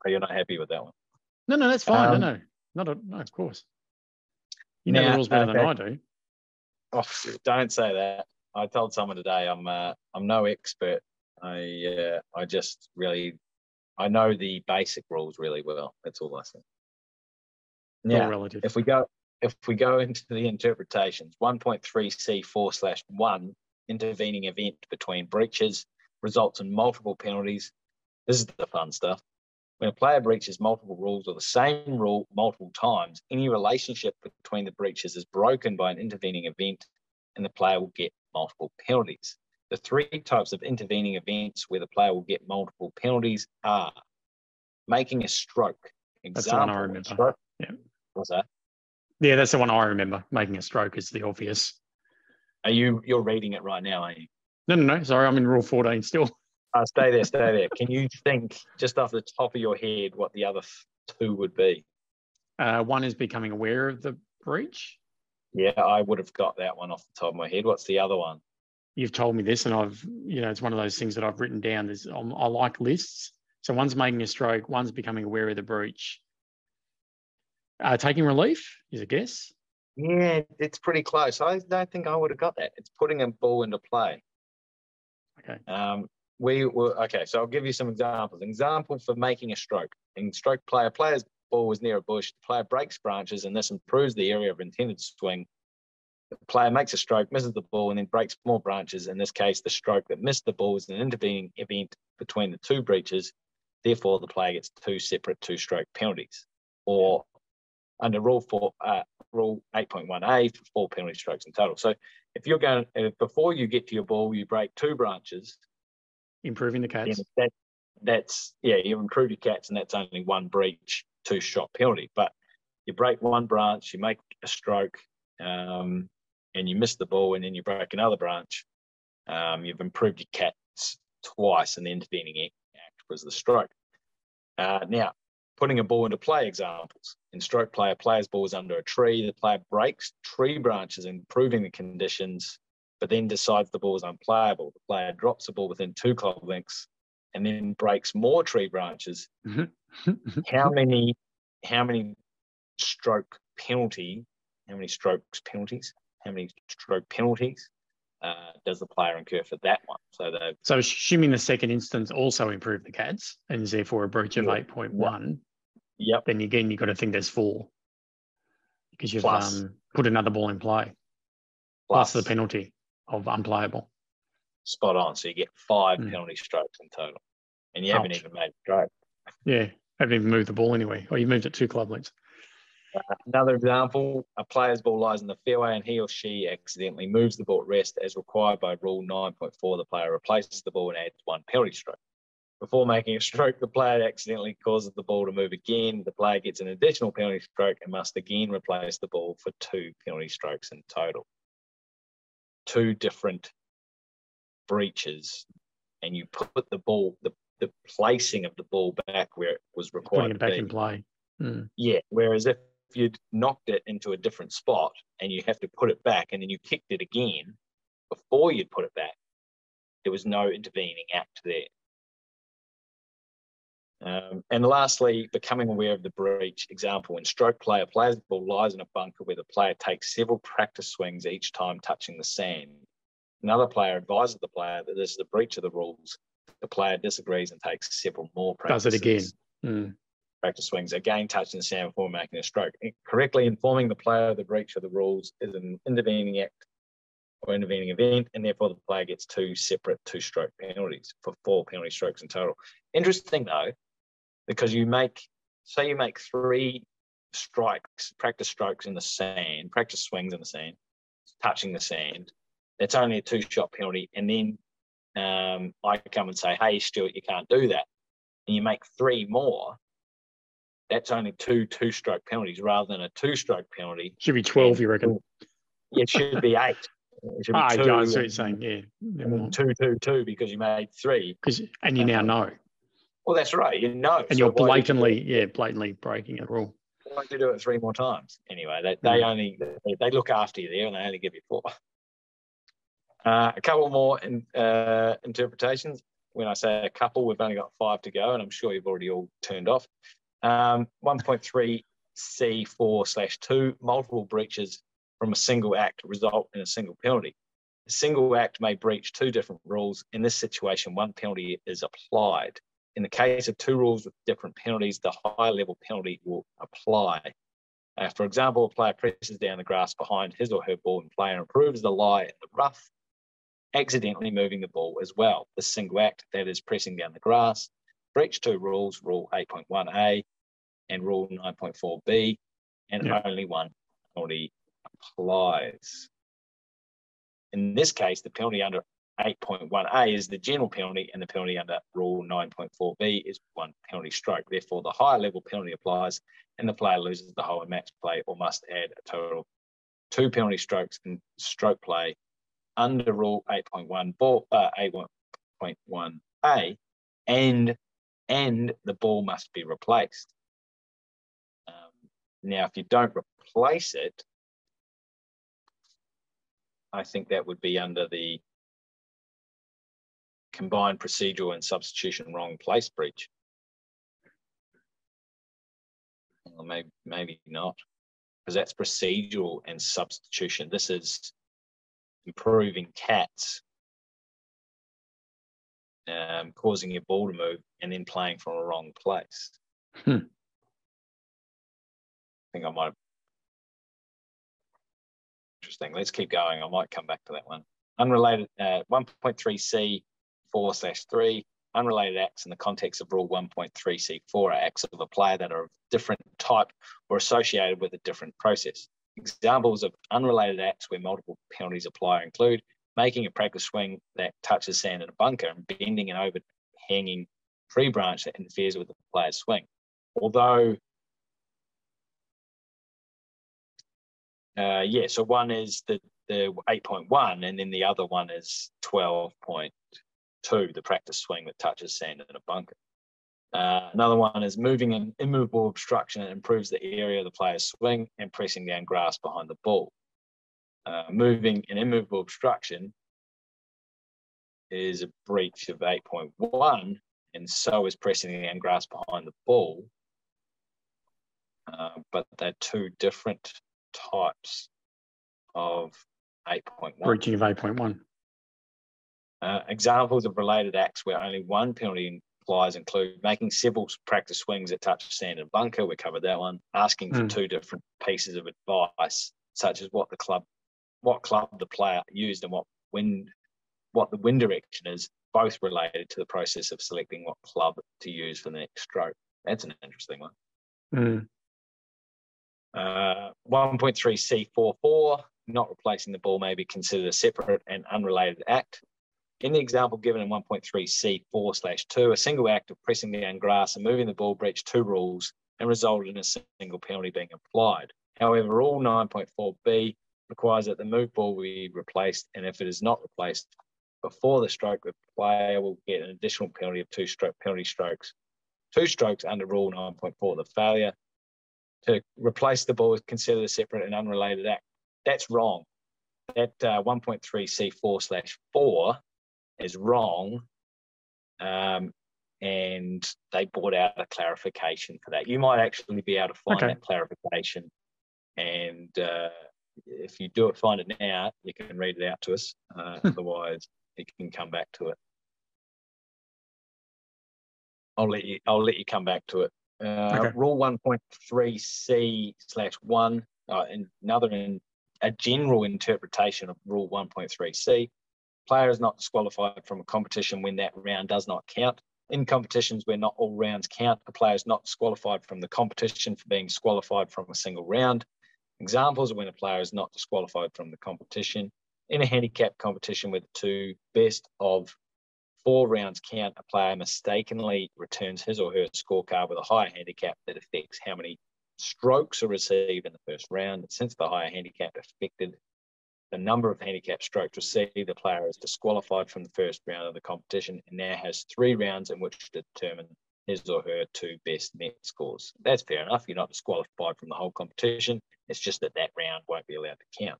So you're not happy with that one. No, no, that's fine. Um, no, no, not a, no, of course. You know the rules better than. I do. Oh, don't say that. I told someone today I'm uh, I'm no expert. I uh, I just really I know the basic rules really well. That's all I say. Yeah. relative. if we go if we go into the interpretations, 1.3c4 slash one intervening event between breaches results in multiple penalties. This is the fun stuff. When a player breaches multiple rules or the same rule multiple times, any relationship between the breaches is broken by an intervening event and the player will get multiple penalties. The three types of intervening events where the player will get multiple penalties are making a stroke. That's the one I remember. stroke- Yeah. What's that? Yeah, that's the one I remember. Making a stroke is the obvious. Are you you're reading it right now, aren't you? No, no, no. Sorry, I'm in Rule 14 still. Uh, stay there, stay there. Can you think just off the top of your head what the other two would be? Uh, one is becoming aware of the breach. Yeah, I would have got that one off the top of my head. What's the other one? You've told me this, and I've, you know, it's one of those things that I've written down. There's, um, I like lists. So one's making a stroke, one's becoming aware of the breach. Uh, taking relief is a guess. Yeah, it's pretty close. I don't think I would have got that. It's putting a ball into play. Okay. Um, we were okay. So I'll give you some examples. Example for making a stroke. In stroke player, player's ball was near a bush. The player breaks branches, and this improves the area of intended swing. The player makes a stroke, misses the ball, and then breaks more branches. In this case, the stroke that missed the ball is an intervening event between the two breaches. Therefore, the player gets two separate two-stroke penalties. Or under Rule Four, uh, Rule 8.1a for four penalty strokes in total. So if you're going uh, before you get to your ball, you break two branches. Improving the cats. that that's yeah, you've improved your cats, and that's only one breach, two shot penalty. But you break one branch, you make a stroke, um, and you miss the ball, and then you break another branch. Um, you've improved your cats twice, and the intervening act was the stroke. Uh, now, putting a ball into play examples. In stroke play, a player's ball is under a tree. The player breaks tree branches, improving the conditions, but then decides the ball is unplayable. The player drops the ball within two club lengths and then breaks more tree branches. Mm-hmm. how many how many stroke penalty, how many strokes penalties, how many stroke penalties uh, does the player incur for that one? So so assuming the second instance also improved the CADs and is therefore a breach of Yeah. eight point one, yep, then again you've got to think there's four because you've Plus. um, put another ball in play plus the penalty of unplayable. spot on. So you get five Mm. penalty strokes in total, and you haven't even made a stroke. Yeah, haven't even moved the ball anyway, or you moved it two club lengths. Another example, a player's ball lies in the fairway and he or she accidentally moves the ball at rest as required by rule 9.4. The player replaces the ball and adds one penalty stroke. Before making a stroke, the player accidentally causes the ball to move again. The player gets an additional penalty stroke and must again replace the ball for two penalty strokes in total. Two different breaches, and you put the ball, the, the placing of the ball back where it was Putting required it to back be. in play. Mm. Yeah. Whereas if you'd knocked it into a different spot and you have to put it back and then you kicked it again before you'd put it back, there was no intervening act there. Um, and lastly, becoming aware of the breach. Example, in stroke play, a player's ball lies in a bunker where the player takes several practice swings each time touching the sand. Another player advises the player that this is a breach of the rules. The player disagrees and takes several more practice swings. Does it again. Mm. practice swings, again touching the sand before making a stroke. Correctly informing the player of the breach of the rules is an intervening act or intervening event, and therefore the player gets two separate two stroke penalties for four penalty strokes in total. Interesting though, because you make, say you make three strikes, practice strokes in the sand, practice swings in the sand, touching the sand, that's only a two shot penalty. And then um, I come and say, hey, Stuart, you can't do that. And you make three more, that's only two two stroke penalties rather than a two stroke penalty. Should be 12, you reckon? It should be eight. It should be Ah, two, yeah, I see what you're saying. Yeah. two, two, two, because you made three. Because and you now know. Well, that's right. You know. And So you're did you- blatantly, yeah, blatantly breaking a rule. Why don't you do it three more times? Anyway, they, they Mm. only they, they look after you there, and they only give you four. Uh, a couple more in, uh, interpretations. When I say a couple, we've only got five to go, and I'm sure you've already all turned off. Um, 1.3 C4 slash 2, multiple breaches from a single act result in a single penalty. A single act may breach two different rules. In this situation, one penalty is applied. In the case of two rules with different penalties, the higher level penalty will apply. Uh, for example, a player presses down the grass behind his or her ball and player improves the lie in the rough, accidentally moving the ball as well. The single act, that is pressing down the grass, breach two rules, rule 8.1a and rule 9.4b, and Yeah. only one penalty applies. In this case, the penalty under 8.1a is the general penalty, and the penalty under rule 9.4b is one penalty stroke. Therefore, the higher level penalty applies, and the player loses the hole in match play or must add a total two penalty strokes in stroke play under rule 8.1 ball uh, 8.1a, and and the ball must be replaced. Um, now, if you don't replace it, I think that would be under the combined procedural and substitution wrong place breach. Well, maybe, maybe not, because that's procedural and substitution. This is improving cats, um, causing your ball to move, and then playing from a wrong place. Hmm. I think I might have. Interesting. Let's keep going. I might come back to that one. Unrelated, uh, 1.3C 4 slash 3, unrelated acts in the context of Rule 1.3C4 are acts of a player that are of different type or associated with a different process. Examples of unrelated acts where multiple penalties apply include making a practice swing that touches sand in a bunker and bending an overhanging tree branch that interferes with the player's swing. Although, uh, yeah, so one is the, the 8.1 and then the other one is 12.2, the practice swing that touches sand in a bunker. Uh, another one is moving an immovable obstruction and improves the area of the player's swing and pressing down grass behind the ball. Uh, moving an immovable obstruction is a breach of 8.1, and so is pressing down grass behind the ball. Uh, but they're two different types of 8.1. Breaching of 8.1. Uh, examples of related acts where only one penalty applies include making several practice swings at touch sand and bunker. We covered that one. Asking for mm. two different pieces of advice, such as what the club, what club the player used and what wind, what the wind direction is, both related to the process of selecting what club to use for the next stroke. That's an interesting one. Mm. Uh, 1.3C44, not replacing the ball may be considered a separate and unrelated act. In the example given in 1.3C4 slash 2, a single act of pressing down grass and moving the ball breached two rules and resulted in a single penalty being applied. However, rule 9.4b requires that the move ball be replaced, and if it is not replaced before the stroke, the player will get an additional penalty of two stroke penalty strokes. Two strokes under rule 9.4. The failure to replace the ball is considered a separate and unrelated act. That's wrong. That uh, 1.3C4 slash 4 is wrong. Um, and they brought out a clarification for that. You might actually be able to find okay. that clarification. And uh, if you do it, find it now, you can read it out to us. Uh, hmm. otherwise, you can come back to it. I'll let you. I'll let you come back to it. Uh, okay. Rule one point three C slash one. Uh, another in a general interpretation of Rule one point three C player is not disqualified from a competition when that round does not count. In competitions where not all rounds count, a player is not disqualified from the competition for being disqualified from a single round. Examples of when a player is not disqualified from the competition. In a handicap competition the two best of four rounds count, a player mistakenly returns his or her scorecard with a higher handicap that affects how many strokes are received in the first round. Since the higher handicap affected the number of handicap strokes received, the player is disqualified from the first round of the competition and now has three rounds in which to determine his or her two best net scores. That's fair enough. You're not disqualified from the whole competition. It's just that that round won't be allowed to count.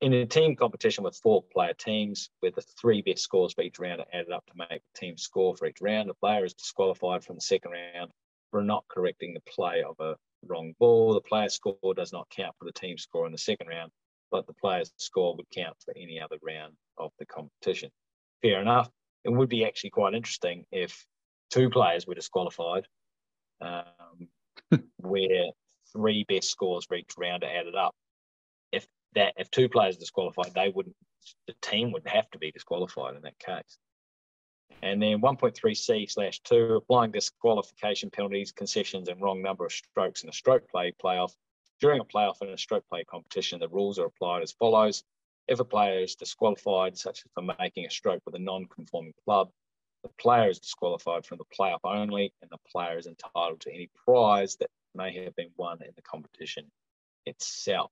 In a team competition with four player teams, where the three best scores for each round are added up to make the team score for each round, the player is disqualified from the second round for not correcting the play of a wrong ball. The player's score does not count for the team score in the second round but the player's score would count for any other round of the competition. Fair enough. It would be actually quite interesting if two players were disqualified, um, where three best scores for each round are added up. If that if two players are disqualified, they wouldn't the team would have to be disqualified in that case. And then 1.3c slash 2, applying disqualification penalties, concessions, and wrong number of strokes in a stroke play playoff during a playoff in a stroke play competition, the rules are applied as follows. If a player is disqualified, such as for making a stroke with a non-conforming club, the player is disqualified from the playoff only, and the player is entitled to any prize that may have been won in the competition itself.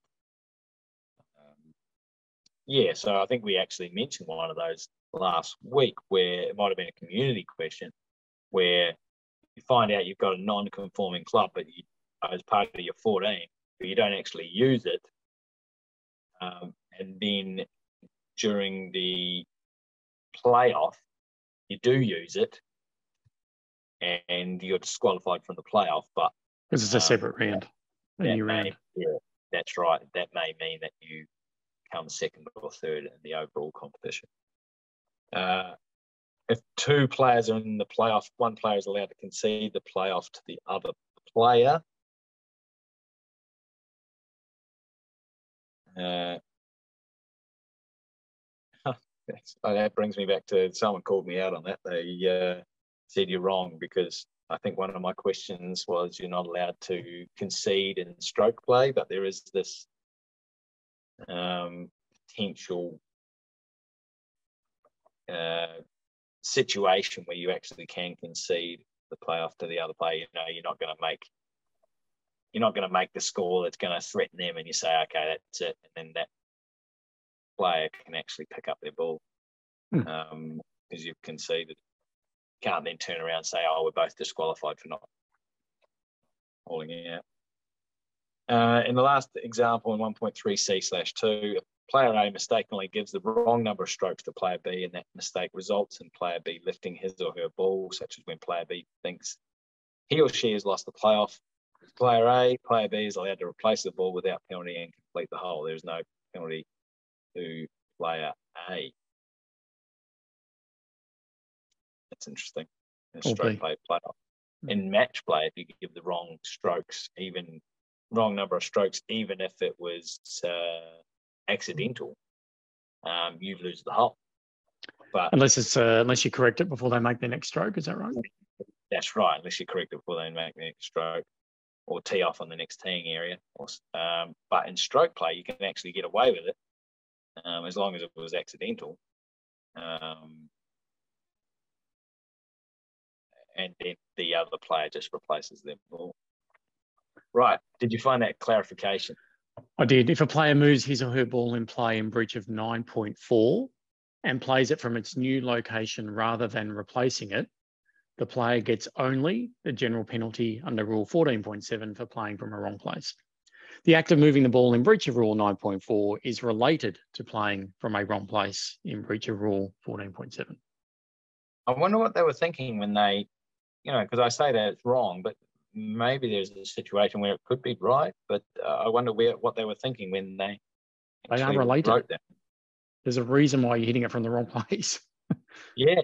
Um, yeah, so I think we actually mentioned one of those last week where it might have been a community question where you find out you've got a non-conforming club, but you, as part of your 14, but you don't actually use it. Um, and then during the playoff, you do use it, and you're disqualified from the playoff. But because it's a um, separate round, a new may, round. Yeah, that's right. That may mean that you come second or third in the overall competition. Uh, if two players are in the playoff, one player is allowed to concede the playoff to the other player. Uh, that brings me back to someone called me out on that. They uh, said you're wrong because I think one of my questions was you're not allowed to concede in stroke play, but there is this um, potential uh, situation where you actually can concede the playoff to the other player. You know, you're not going to make you're not going to make the score that's going to threaten them, and you say, okay, that's it, and then that player can actually pick up their ball because hmm. um, you've conceded. can't then turn around and say, oh, we're both disqualified for not hauling it out. Uh, in the last example, in 1.3c slash 2, player A mistakenly gives the wrong number of strokes to player B, and that mistake results in player B lifting his or her ball, such as when player B thinks he or she has lost the playoff. Player A, player B is allowed to replace the ball without penalty and complete the hole. There's no penalty to player A. That's interesting. In stroke play playoff. In match play, if you give the wrong strokes, even wrong number of strokes, even if it was uh, accidental, um, you lose the hole. But unless it's uh, unless you correct it before they make their next stroke, is that right? That's right. Unless you correct it before they make the next stroke, or tee off on the next teeing area. Or, um, but in stroke play, you can actually get away with it um, as long as it was accidental. Um, and then the other player just replaces them ball. Right. Did you find that clarification? I did. If a player moves his or her ball in play in breach of 9.4 and plays it from its new location rather than replacing it, the player gets only the general penalty under Rule 14.7 for playing from a wrong place. The act of moving the ball in breach of Rule 9.4 is related to playing from a wrong place in breach of Rule 14.7. I wonder what they were thinking when they, you know, because I say that it's wrong, but maybe there's a situation where it could be right, but uh, I wonder where what they were thinking when they they are related. There's a reason why you're hitting it from the wrong place. yeah,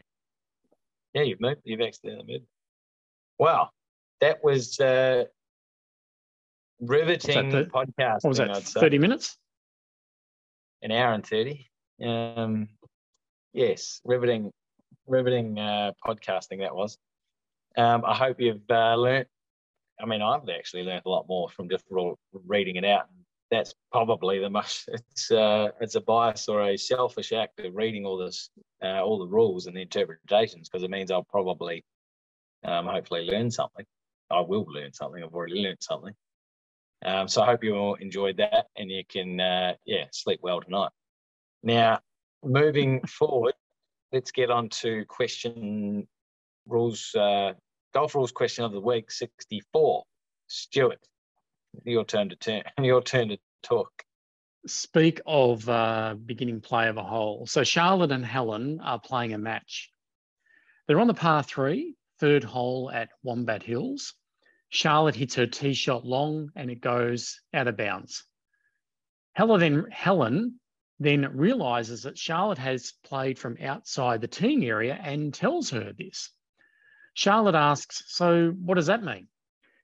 yeah, you've moved, you've accidentally moved. Wow, that was uh, riveting that podcast. What was that? Thirty minutes. An hour and thirty. Um, yes, riveting, riveting uh, podcasting that was. Um, I hope you've uh, learnt I mean, I've actually learned a lot more from just reading it out. That's probably the most. It's uh, it's a bias or a selfish act of reading all this, uh, all the rules and the interpretations, because it means I'll probably, um, hopefully, learn something. I will learn something. I've already learned something. Um, so I hope you all enjoyed that, and you can, uh, yeah, sleep well tonight. Now, moving forward, let's get on to question rules uh, Golf rules question of the week 64. Stuart, your turn to turn. Your turn to talk. Speak of uh, beginning play of a hole. So Charlotte and Helen are playing a match. They're on the par three, third hole at Wombat Hills. Charlotte hits her tee shot long and it goes out of bounds. Helen then, Helen then realizes that Charlotte has played from outside the teeing area and tells her this. Charlotte asks, So what does that mean?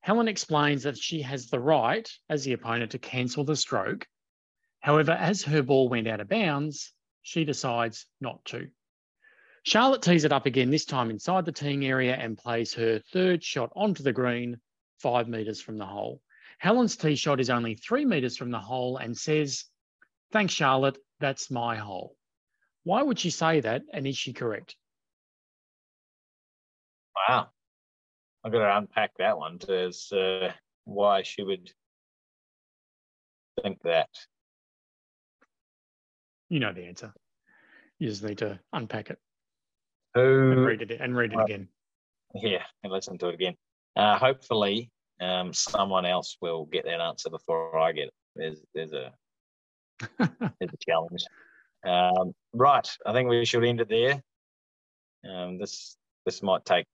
Helen explains that she has the right, as the opponent, to cancel the stroke. However, as her ball went out of bounds, she decides not to. Charlotte tees it up again, this time inside the teeing area, and plays her third shot onto the green, five metres from the hole. Helen's tee shot is only three metres from the hole and says, Thanks, Charlotte, that's my hole. Why would she say that, and is she correct? Wow. I've got to unpack that one as uh, why she would think that. You know the answer. You just need to unpack it. Who, and read it and read it uh, again. Yeah, and listen to it again. Uh, hopefully, um, someone else will get that answer before I get it. There's there's a there's a challenge. Um, right, I think we should end it there. Um, this this might take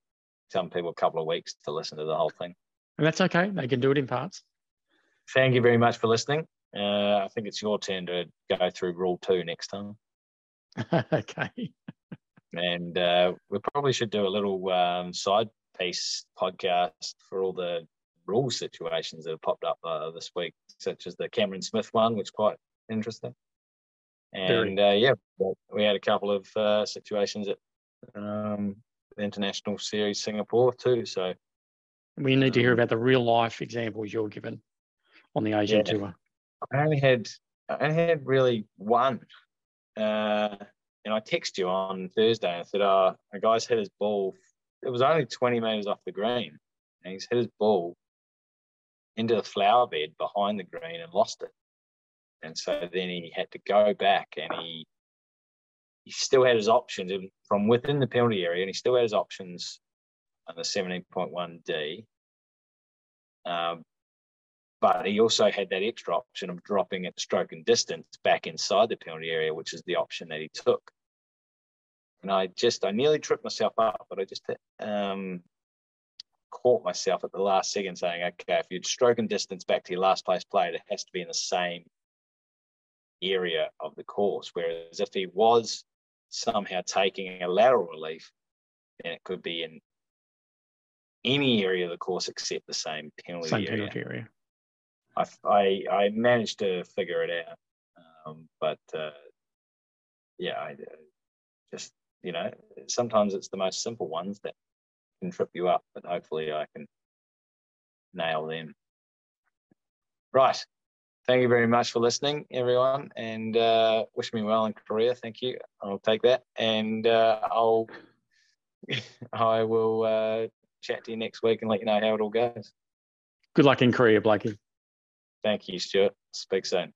some people a couple of weeks to listen to the whole thing. And that's okay. They can do it in parts. Thank you very much for listening. Uh, I think it's your turn to go through rule two next time. okay. and uh, we probably should do a little um, side piece podcast for all the rule situations that have popped up uh, this week, such as the Cameron Smith one, which is quite interesting. And uh, yeah, we had a couple of uh, situations that um, the international series Singapore too. So we need to hear um, about the real life examples you're given on the Asian yeah, tour. I only had I only had really one. Uh, and I texted you on Thursday and said, "Oh, a guy's hit his ball. It was only 20 meters off the green, and he's hit his ball into the flower bed behind the green and lost it. And so then he had to go back and he he still had his options from within the penalty area, and he still had his options on the 17.1D. Um, but he also had that extra option of dropping at stroke and distance back inside the penalty area, which is the option that he took. And I just, I nearly tripped myself up, but I just um, caught myself at the last second saying, okay, if you'd stroke and distance back to your last place played, it has to be in the same area of the course. Whereas if he was somehow taking a lateral relief, then it could be in any area of the course except the same penalty same area. penalty area. I, I, I managed to figure it out, um, but uh, yeah, I just you know sometimes it's the most simple ones that can trip you up, but hopefully I can nail them. Right. Thank you very much for listening, everyone, and uh, wish me well in Korea. Thank you. I'll take that, and uh, I'll I will uh, chat to you next week and let you know how it all goes. Good luck in Korea, Blakey. Thank you, Stuart. Speak soon.